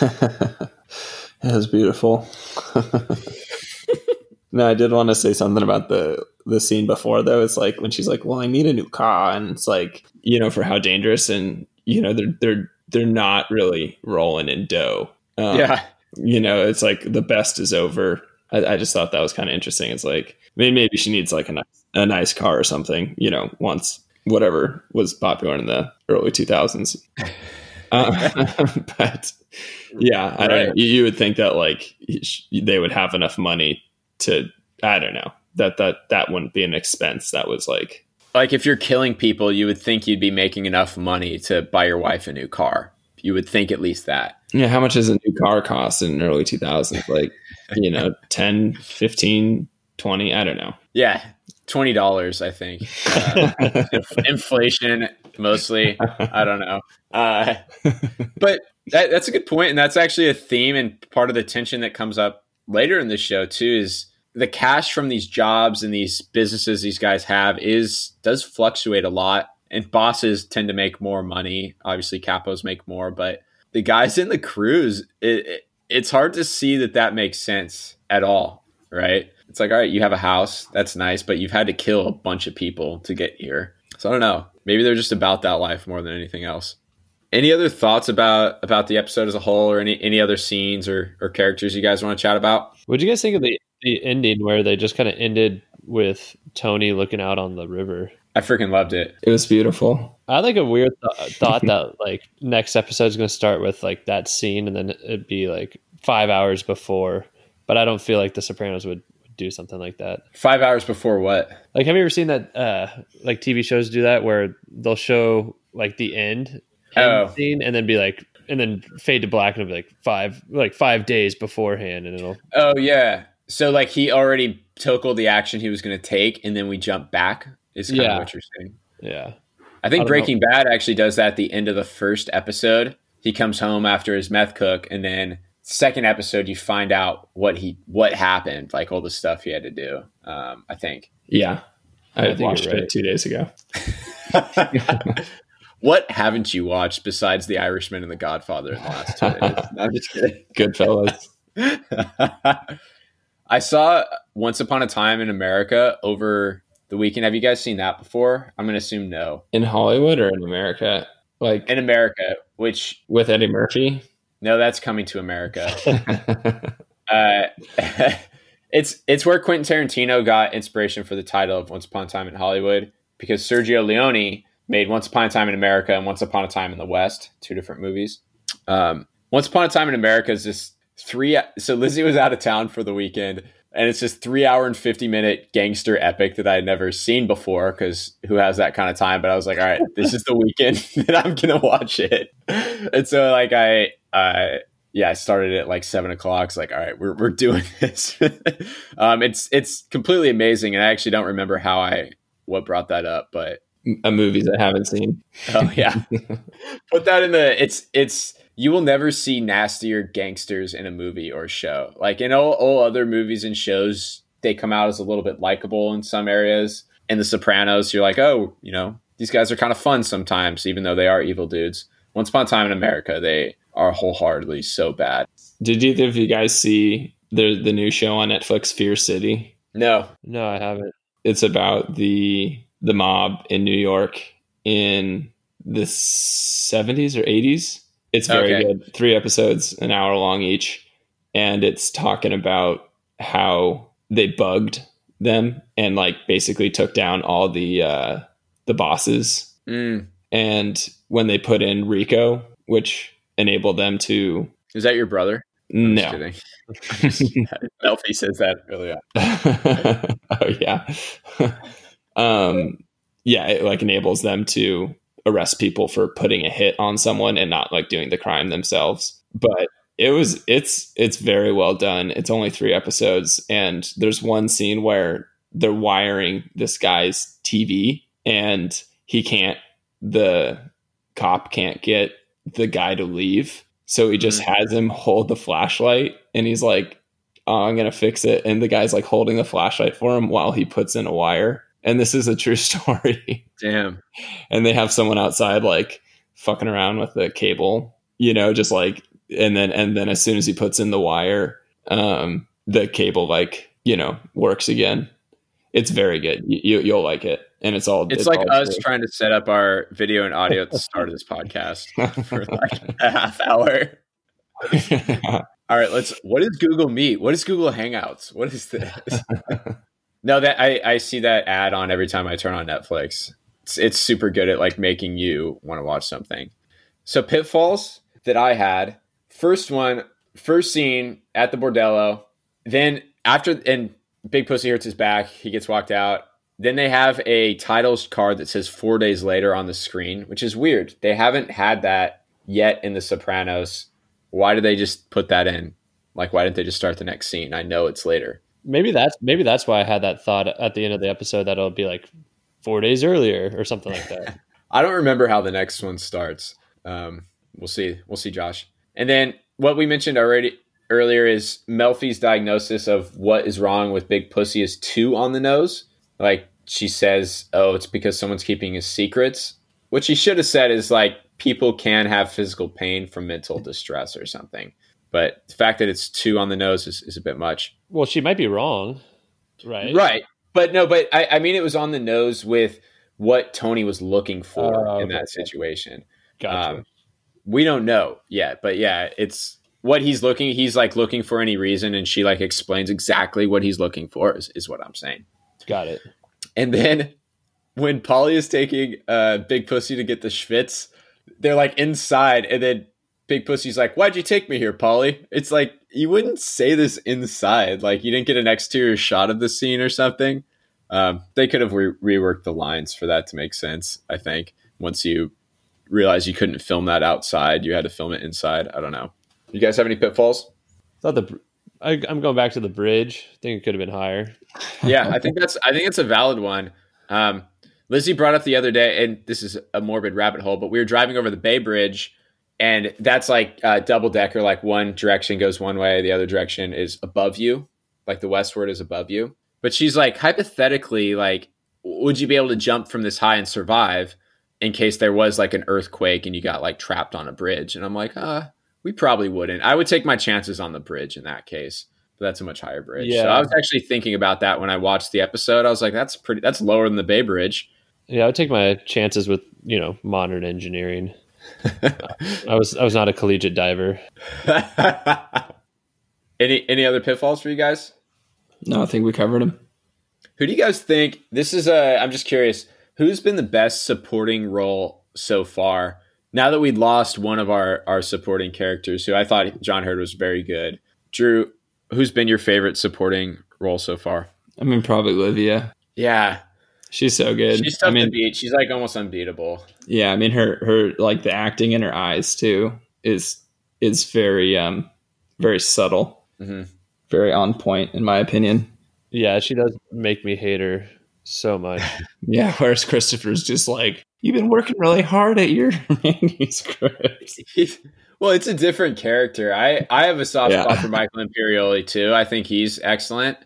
it was beautiful. No, I did want to say something about the the scene before though. It's like when she's like, "Well, I need a new car," and it's like, you know, for how dangerous and you know they're they're they're not really rolling in dough. Um, yeah, you know, it's like the best is over. I, I just thought that was kind of interesting. It's like maybe maybe she needs like a nice, a nice car or something. You know, once whatever was popular in the early two thousands. Uh, but yeah, I don't. You, you would think that like they would have enough money to I don't know that that that wouldn't be an expense. That was like like if you're killing people, you would think you'd be making enough money to buy your wife a new car. You would think at least that. Yeah, how much does a new car cost in early 2000s? Like, you know, 10, 15, 20, I don't know. Yeah, $20 I think. Uh, inflation mostly, I don't know. Uh, but that, that's a good point and that's actually a theme and part of the tension that comes up later in the show too is the cash from these jobs and these businesses these guys have is does fluctuate a lot and bosses tend to make more money obviously capos make more but the guys in the crews it, it, it's hard to see that that makes sense at all right? It's like all right you have a house that's nice but you've had to kill a bunch of people to get here. So i don't know. Maybe they're just about that life more than anything else. Any other thoughts about about the episode as a whole, or any any other scenes or or characters you guys want to chat about? What do you guys think of the the ending where they just kind of ended with Tony looking out on the river? I freaking loved it. It was beautiful. I like a weird th- thought that like next episode is going to start with like that scene, and then it'd be like five hours before. But I don't feel like The Sopranos would do something like that. Five hours before what? Like, have you ever seen that? Uh, like TV shows do that where they'll show like the end, end Oh. scene and then be like, and then fade to black and it'll be like five, like five days beforehand, and it'll Oh yeah. So like he already took all the action he was going to take, and then we jump back. Is kind Yeah. of what you're saying. yeah. I think I don't Breaking Bad actually does that at the end of the first episode. He comes home after his meth cook, and then second episode you find out what he what happened, like all the stuff he had to do. Um, I think. Yeah. I I watched right. it two days ago. what haven't you watched besides The Irishman and The Godfather in the last two days? No, I'm just kidding. Goodfellas. I saw Once Upon a Time in America over the weekend. Have you guys seen that before? I'm going to assume no. in Hollywood or in America? Like In America, which with Eddie Murphy? no, that's coming to America. Uh, it's it's where Quentin Tarantino got inspiration for the title of Once Upon a Time in Hollywood because Sergio Leone made Once Upon a Time in America and Once Upon a Time in the West, two different movies. Um, Once Upon a Time in America is this three. So Lizzie was out of town for the weekend, and it's this three hour and fifty minute gangster epic that I had never seen before. Because who has that kind of time? But I was like, all right, this is the weekend that I'm gonna watch it. And so like I. I yeah, I started at like seven o'clock. It's like, all right, we're we're doing this. um, it's it's completely amazing, and I actually don't remember how I what brought that up, but a movies I haven't seen. oh yeah, put that in the. It's it's you will never see nastier gangsters in a movie or show. Like in all, all other movies and shows, they come out as a little bit likable in some areas. In The Sopranos, you're like, oh, you know, these guys are kind of fun sometimes, even though they are evil dudes. Once upon a time in America, they are wholeheartedly so bad. Did either of you guys see the the new show on Netflix, Fear City? No, No, I haven't. It's about the the mob in New York in the seventies or eighties. It's very Okay. good. Three episodes, an hour long each, and it's talking about how they bugged them and like basically took down all the uh, the bosses Mm. and when they put in RICO, which enabled them to Is that your brother? I'm no, kidding. Melfi says that earlier. oh yeah, um, yeah, it like enables them to arrest people for putting a hit on someone and not like doing the crime themselves. But it was it's it's very well done. It's only three episodes, and there's one scene where they're wiring this guy's TV, and he can't. The cop can't get the guy to leave, so he just mm-hmm. has him hold the flashlight, and he's like, oh, "I'm gonna fix it," and the guy's like holding the flashlight for him while he puts in a wire. And this is a true story Damn. and they have someone outside like fucking around with the cable you know just like and then and then as soon as he puts in the wire um the cable like you know works again it's very good you, you you'll like it and it's all It's, like all us true. trying to set up our video and audio at the start of this podcast for like a half hour. All right, let's. What is Google Meet? What is Google Hangouts? What is this? No, that I I see that ad on every time I turn on Netflix. It's, it's super good at like making you want to watch something. So pitfalls that I had. First one, first scene at the bordello. Then after and Big Pussy hurts his back, he gets walked out. Then they have a titles card that says four days later on the screen, which is weird. They haven't had that yet in The Sopranos. Why did they just put that in? Like, why didn't they just start the next scene? I know it's later. Maybe that's maybe that's why I had that thought at the end of the episode that it'll be like four days earlier or something like that. I don't remember how the next one starts. Um, we'll see. We'll see, Josh. And then what we mentioned already earlier is Melfi's diagnosis of what is wrong with Big Pussy is too on the nose. Like she says, oh, it's because someone's keeping his secrets. What she should have said is like people can have physical pain from mental distress or something. But the fact that it's too on the nose is, is a bit much. well, she might be wrong, right? Right. But no, but I, I mean, it was on the nose with what Tony was looking for Oh, in that okay. situation. Gotcha. Um, we don't know yet, but yeah, it's what he's looking. He's like looking for any reason, and she like explains exactly what he's looking for. Is, is what I'm saying. Got it. And then when Paulie is taking uh, Big Pussy to get the Schvitz, they're like inside, and then Big Pussy's like, "Why'd you take me here, Paulie?" It's like you wouldn't say this inside. Like you didn't get an exterior shot of the scene or something. Um, they could have re- reworked the lines for that to make sense. I think once you realize you couldn't film that outside, you had to film it inside. I don't know. You guys have any pitfalls? Thought the I, I'm going back to the bridge. I think it could have been higher. yeah, I think that's I think it's a valid one. Um, Lizzie brought up the other day, and this is a morbid rabbit hole, but we were driving over the Bay Bridge, and that's like a double decker. Like one direction goes one way, the other direction is above you, like the westward is above you. But she's like, hypothetically, like, would you be able to jump from this high and survive in case there was like an earthquake and you got like trapped on a bridge? And I'm like, uh, we probably wouldn't. I would take my chances on the bridge in that case. But that's a much higher bridge. Yeah. So I was actually thinking about that when I watched the episode. I was like, that's pretty that's lower than the Bay Bridge. Yeah, I would take my chances with, you know, modern engineering. I was I was not a collegiate diver. any any other pitfalls for you guys? No, I think we covered them. Who do you guys think? This is a. I'm just curious. Who's been the best supporting role so far? Now that we'd lost one of our our supporting characters, who I thought John Heard was very good. Drew, who's been your favorite supporting role so far? I mean, probably Livia. Yeah, she's so good. She's tough I mean, to beat. She's like almost unbeatable. Yeah, I mean her her like the acting in her eyes too is is very um very subtle. Mm-hmm very on point in my opinion. Yeah, she does make me hate her so much. yeah, whereas Christopher's just like, you've been working really hard at your manuscript. well, it's a different character. I I have a soft yeah. spot for Michael Imperioli too. I think he's excellent.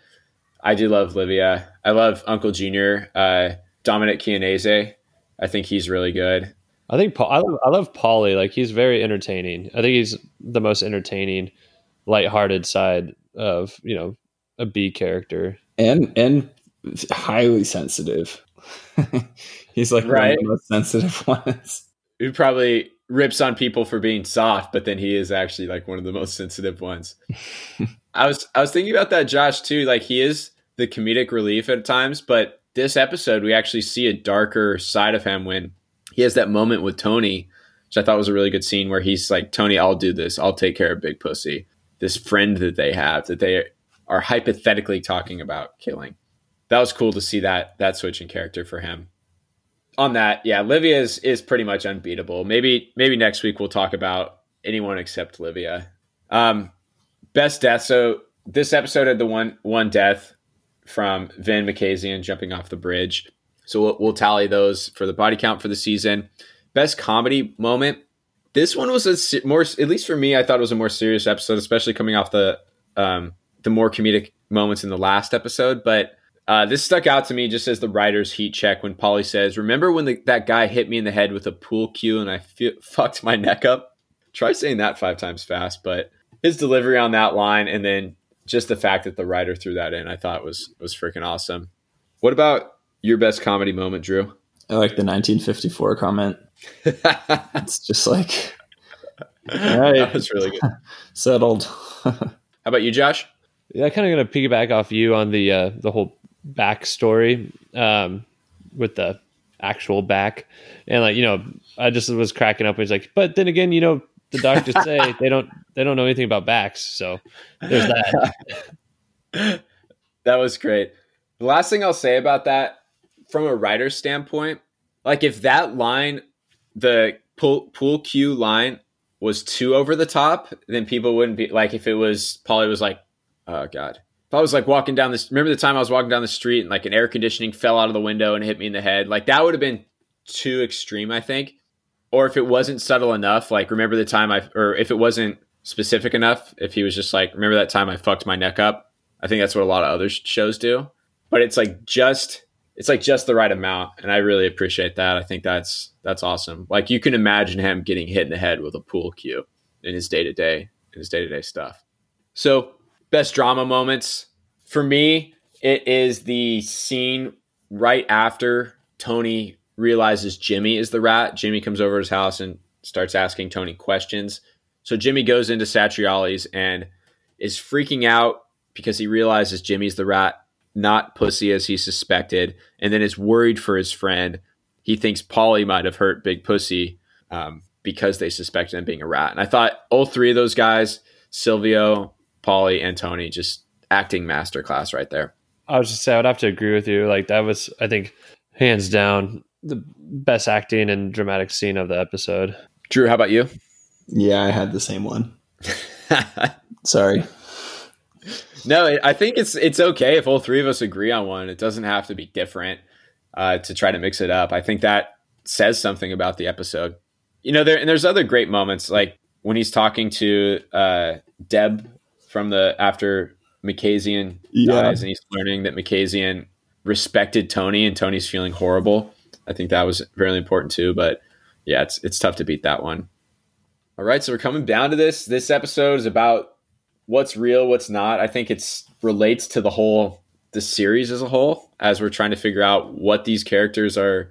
I do love Livia. I love Uncle Junior, uh, Dominic Chianese. I think he's really good. I think Paul, I love, I love Paulie. Like he's very entertaining. I think he's the most entertaining, lighthearted side of you know a B character and and highly sensitive. He's like right. one of the most sensitive ones. Who probably rips on people for being soft, but then he is actually like one of the most sensitive ones. I was I was thinking about that Josh too. Like he is the comedic relief at times, but this episode we actually see a darker side of him when he has that moment with Tony, which I thought was a really good scene where he's like, Tony, I'll do this. I'll take care of Big Pussy this friend that they have that they are hypothetically talking about killing. That was cool to see that that switch in character for him. On that, yeah, Livia is is pretty much unbeatable. Maybe maybe next week we'll talk about anyone except Livia. Um, best death. So this episode had the one one death from Vin Makazian jumping off the bridge. So we'll, we'll tally those for the body count for the season. Best comedy moment. This one was a more, at least for me, I thought it was a more serious episode, especially coming off the um, the more comedic moments in the last episode. But uh, this stuck out to me just as the writer's heat check when Paulie says, "Remember when the, that guy hit me in the head with a pool cue and I feel, fucked my neck up?" Try saying that five times fast, but his delivery on that line and then just the fact that the writer threw that in, I thought was was freaking awesome. What about your best comedy moment, Drew? I like the 1954 comment. it's just like, all right, that was really good. Settled. How about you, Josh? Yeah, kind of going to piggyback off you on the uh, the whole backstory um, with the actual back, and like you know, I just was cracking up. He's like, but then again, you know, the doctors say they don't they don't know anything about backs, so there's that. that was great. The last thing I'll say about that from a writer's standpoint, like if that line, the pool pool cue line was too over the top, then people wouldn't be like if it was Paulie was like, oh god. If I was like walking down this remember the time I was walking down the street and like an air conditioning fell out of the window and hit me in the head, like that would have been too extreme, I think. Or if it wasn't subtle enough, like remember the time I or if it wasn't specific enough, if he was just like, remember that time I fucked my neck up? I think that's what a lot of other shows do. But it's like just it's like just the right amount and i really appreciate that i think that's that's awesome like you can imagine him getting hit in the head with a pool cue in his day-to-day in his day-to-day stuff so best drama moments for me it is the scene right after tony realizes jimmy is the rat jimmy comes over his house and starts asking tony questions so jimmy goes into satriale's and is freaking out because he realizes jimmy's the rat not pussy as he suspected, and then is worried for his friend. He thinks Paulie might have hurt Big Pussy um, because they suspected him being a rat. And I thought all three of those guys, Silvio, Paulie and Tony just acting masterclass right there. I was just say I would have to agree with you. Like that was, I think, hands down the best acting and dramatic scene of the episode. Drew, how about you? Yeah, I had the same one. Sorry. No, I think it's it's okay if all three of us agree on one. It doesn't have to be different uh, to try to mix it up. I think that says something about the episode. You know, there and there's other great moments like when he's talking to uh, Deb from the after Makazian Yeah. dies, and he's learning that Makazian respected Tony, and Tony's feeling horrible. I think that was very important too. But yeah, it's it's tough to beat that one. All right, so we're coming down to this. This episode is about what's real, what's not. I think it's relates to the whole the series as a whole as we're trying to figure out what these characters are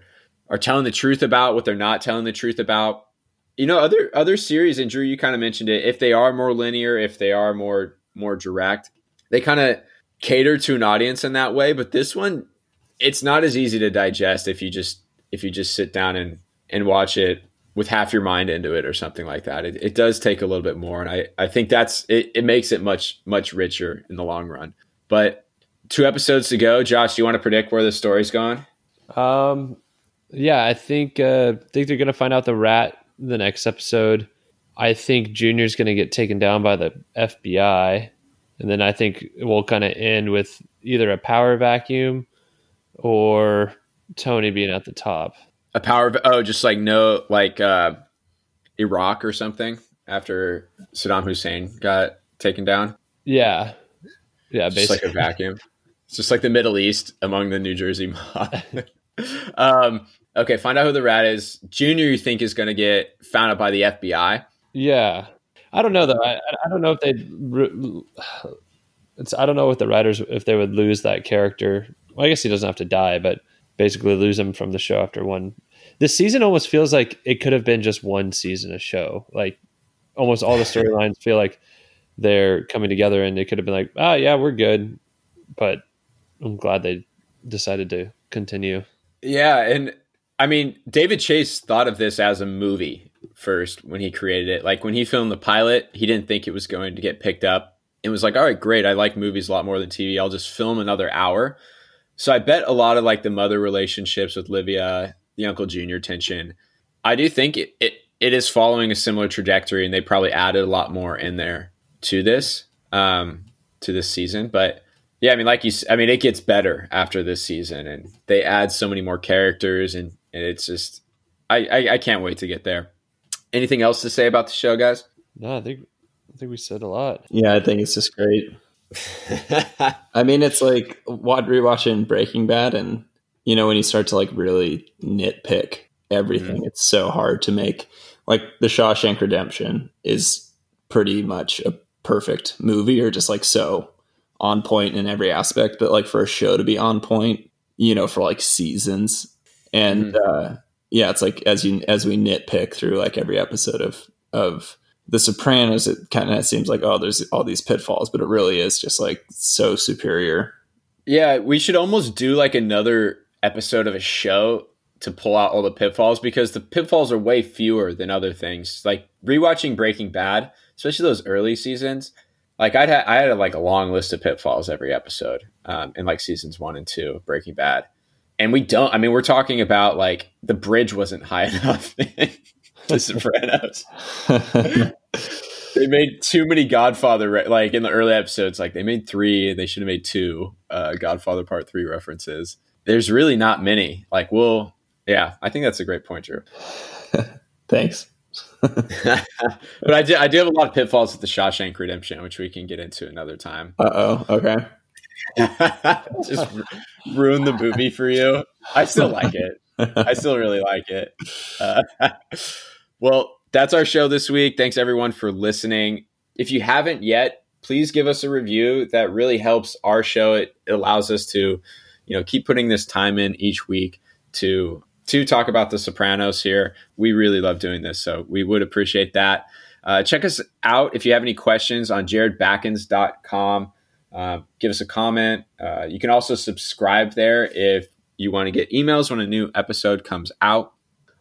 are telling the truth about, what they're not telling the truth about. You know, other other series, and Drew, you kind of mentioned it. If they are more linear, if they are more more direct, they kind of cater to an audience in that way. But this one, it's not as easy to digest if you just if you just sit down and and watch it with half your mind into it or something like that. It, it does take a little bit more, and I I think that's it. It makes it much much richer in the long run. But two episodes to go, Josh. Do you want to predict where the story's going? Um, yeah, I think uh, think they're gonna find out the rat the next episode. I think Junior's gonna get taken down by the FBI, and then I think we'll kind of end with either a power vacuum or Tony being at the top. A power of, oh, just like no like uh Iraq or something after Saddam Hussein got taken down. Yeah, yeah, It's just like basically. a vacuum. It's just like the Middle East among the New Jersey mob. um, okay, find out who the rat is. Junior, you think is going to get found out by the FBI? Yeah, I don't know though. I, I don't know if they. It's I don't know what the writers if they would lose that character. Well, I guess he doesn't have to die, but basically lose him from the show after one. This season almost feels like it could have been just one season of show. Like almost all the storylines feel like they're coming together, and it could have been like, oh yeah, we're good. But I'm glad they decided to continue. Yeah, and I mean, David Chase thought of this as a movie first when he created it. Like when he filmed the pilot, he didn't think it was going to get picked up. It was like, all right, great. I like movies a lot more than TV. I'll just film another hour. So I bet a lot of like the mother relationships with Livia, the Uncle Junior tension, I do think it, it, it is following a similar trajectory, and they probably added a lot more in there to this um, to this season. But yeah, I mean, like you, I mean, it gets better after this season, and they add so many more characters, and, and it's just, I, I, I can't wait to get there. Anything else to say about the show, guys? No, I think I think we said a lot. Yeah, I think it's just great. I mean, it's like what rewatching Breaking Bad, and you know when you start to like really nitpick everything, it's so hard to make. Like the Shawshank Redemption is pretty much a perfect movie, or just like so on point in every aspect. But like for a show to be on point, you know, for like seasons, and uh, yeah, it's like as you as we nitpick through like every episode of of the Sopranos, it kind of seems like oh, there's all these pitfalls, but it really is just like so superior. Yeah, we should almost do like another episode of a show to pull out all the pitfalls because the pitfalls are way fewer than other things. Like rewatching Breaking Bad, especially those early seasons, like I'd ha- I had like a long list of pitfalls every episode um, in like seasons one and two of Breaking Bad, and we don't. I mean, we're talking about like the bridge wasn't high enough The Sopranos. they made too many Godfather like in the early episodes. Like they made three, they should have made two uh, Godfather Part Three references. There's really not many. Like we'll, yeah, I think that's a great point, Drew. Thanks. but I do, I do have a lot of pitfalls with the Shawshank Redemption, which we can get into another time. Uh oh. Okay. Just ruin the movie for you. I still like it. I still really like it. Uh, well, that's our show this week. Thanks everyone for listening. If you haven't yet, please give us a review. That really helps our show. It allows us to, you know, keep putting this time in each week to to talk about the Sopranos here. We really love doing this, so we would appreciate that. Uh, check us out if you have any questions on jaredbackens.com. Uh, give us a comment. Uh, you can also subscribe there if you want to get emails when a new episode comes out.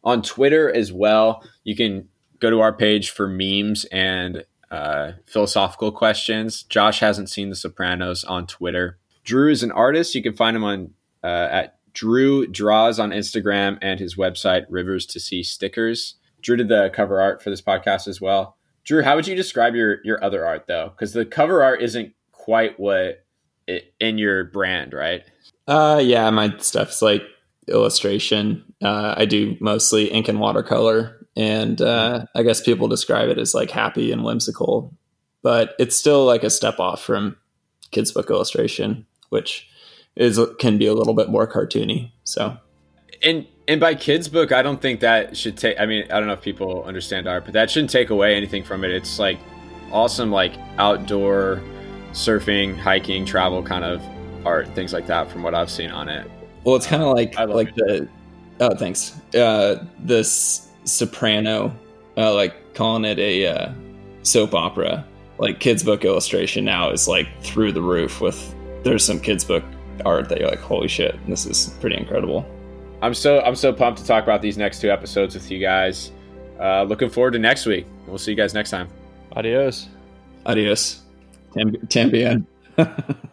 On Twitter as well, you can go to our page for memes and uh, philosophical questions. Josh hasn't seen The Sopranos on Twitter. Drew is an artist. You can find him on uh, at Drew Draws on Instagram and his website Rivers to See Stickers. Drew did the cover art for this podcast as well. Drew, how would you describe your your other art though? Because the cover art isn't quite what it, in your brand, right? Uh, yeah, my stuff's like illustration. Uh, I do mostly ink and watercolor, and uh, I guess people describe it as like happy and whimsical, but it's still like a step off from kids book illustration, which is can be a little bit more cartoony. So, and and by kids book, I don't think that should take. I mean, I don't know if people understand art, but that shouldn't take away anything from it. It's like awesome, like outdoor surfing, hiking, travel kind of art, things like that. From what I've seen on it. Well, it's kind of like like it. the oh thanks uh, this soprano, uh, like calling it a uh, soap opera. Like kids book illustration now is like through the roof with there's some kids book art that you're like holy shit this is pretty incredible. I'm so I'm so pumped to talk about these next two episodes with you guys. Uh, looking forward to next week. We'll see you guys next time. Adios. Adios. Tambien.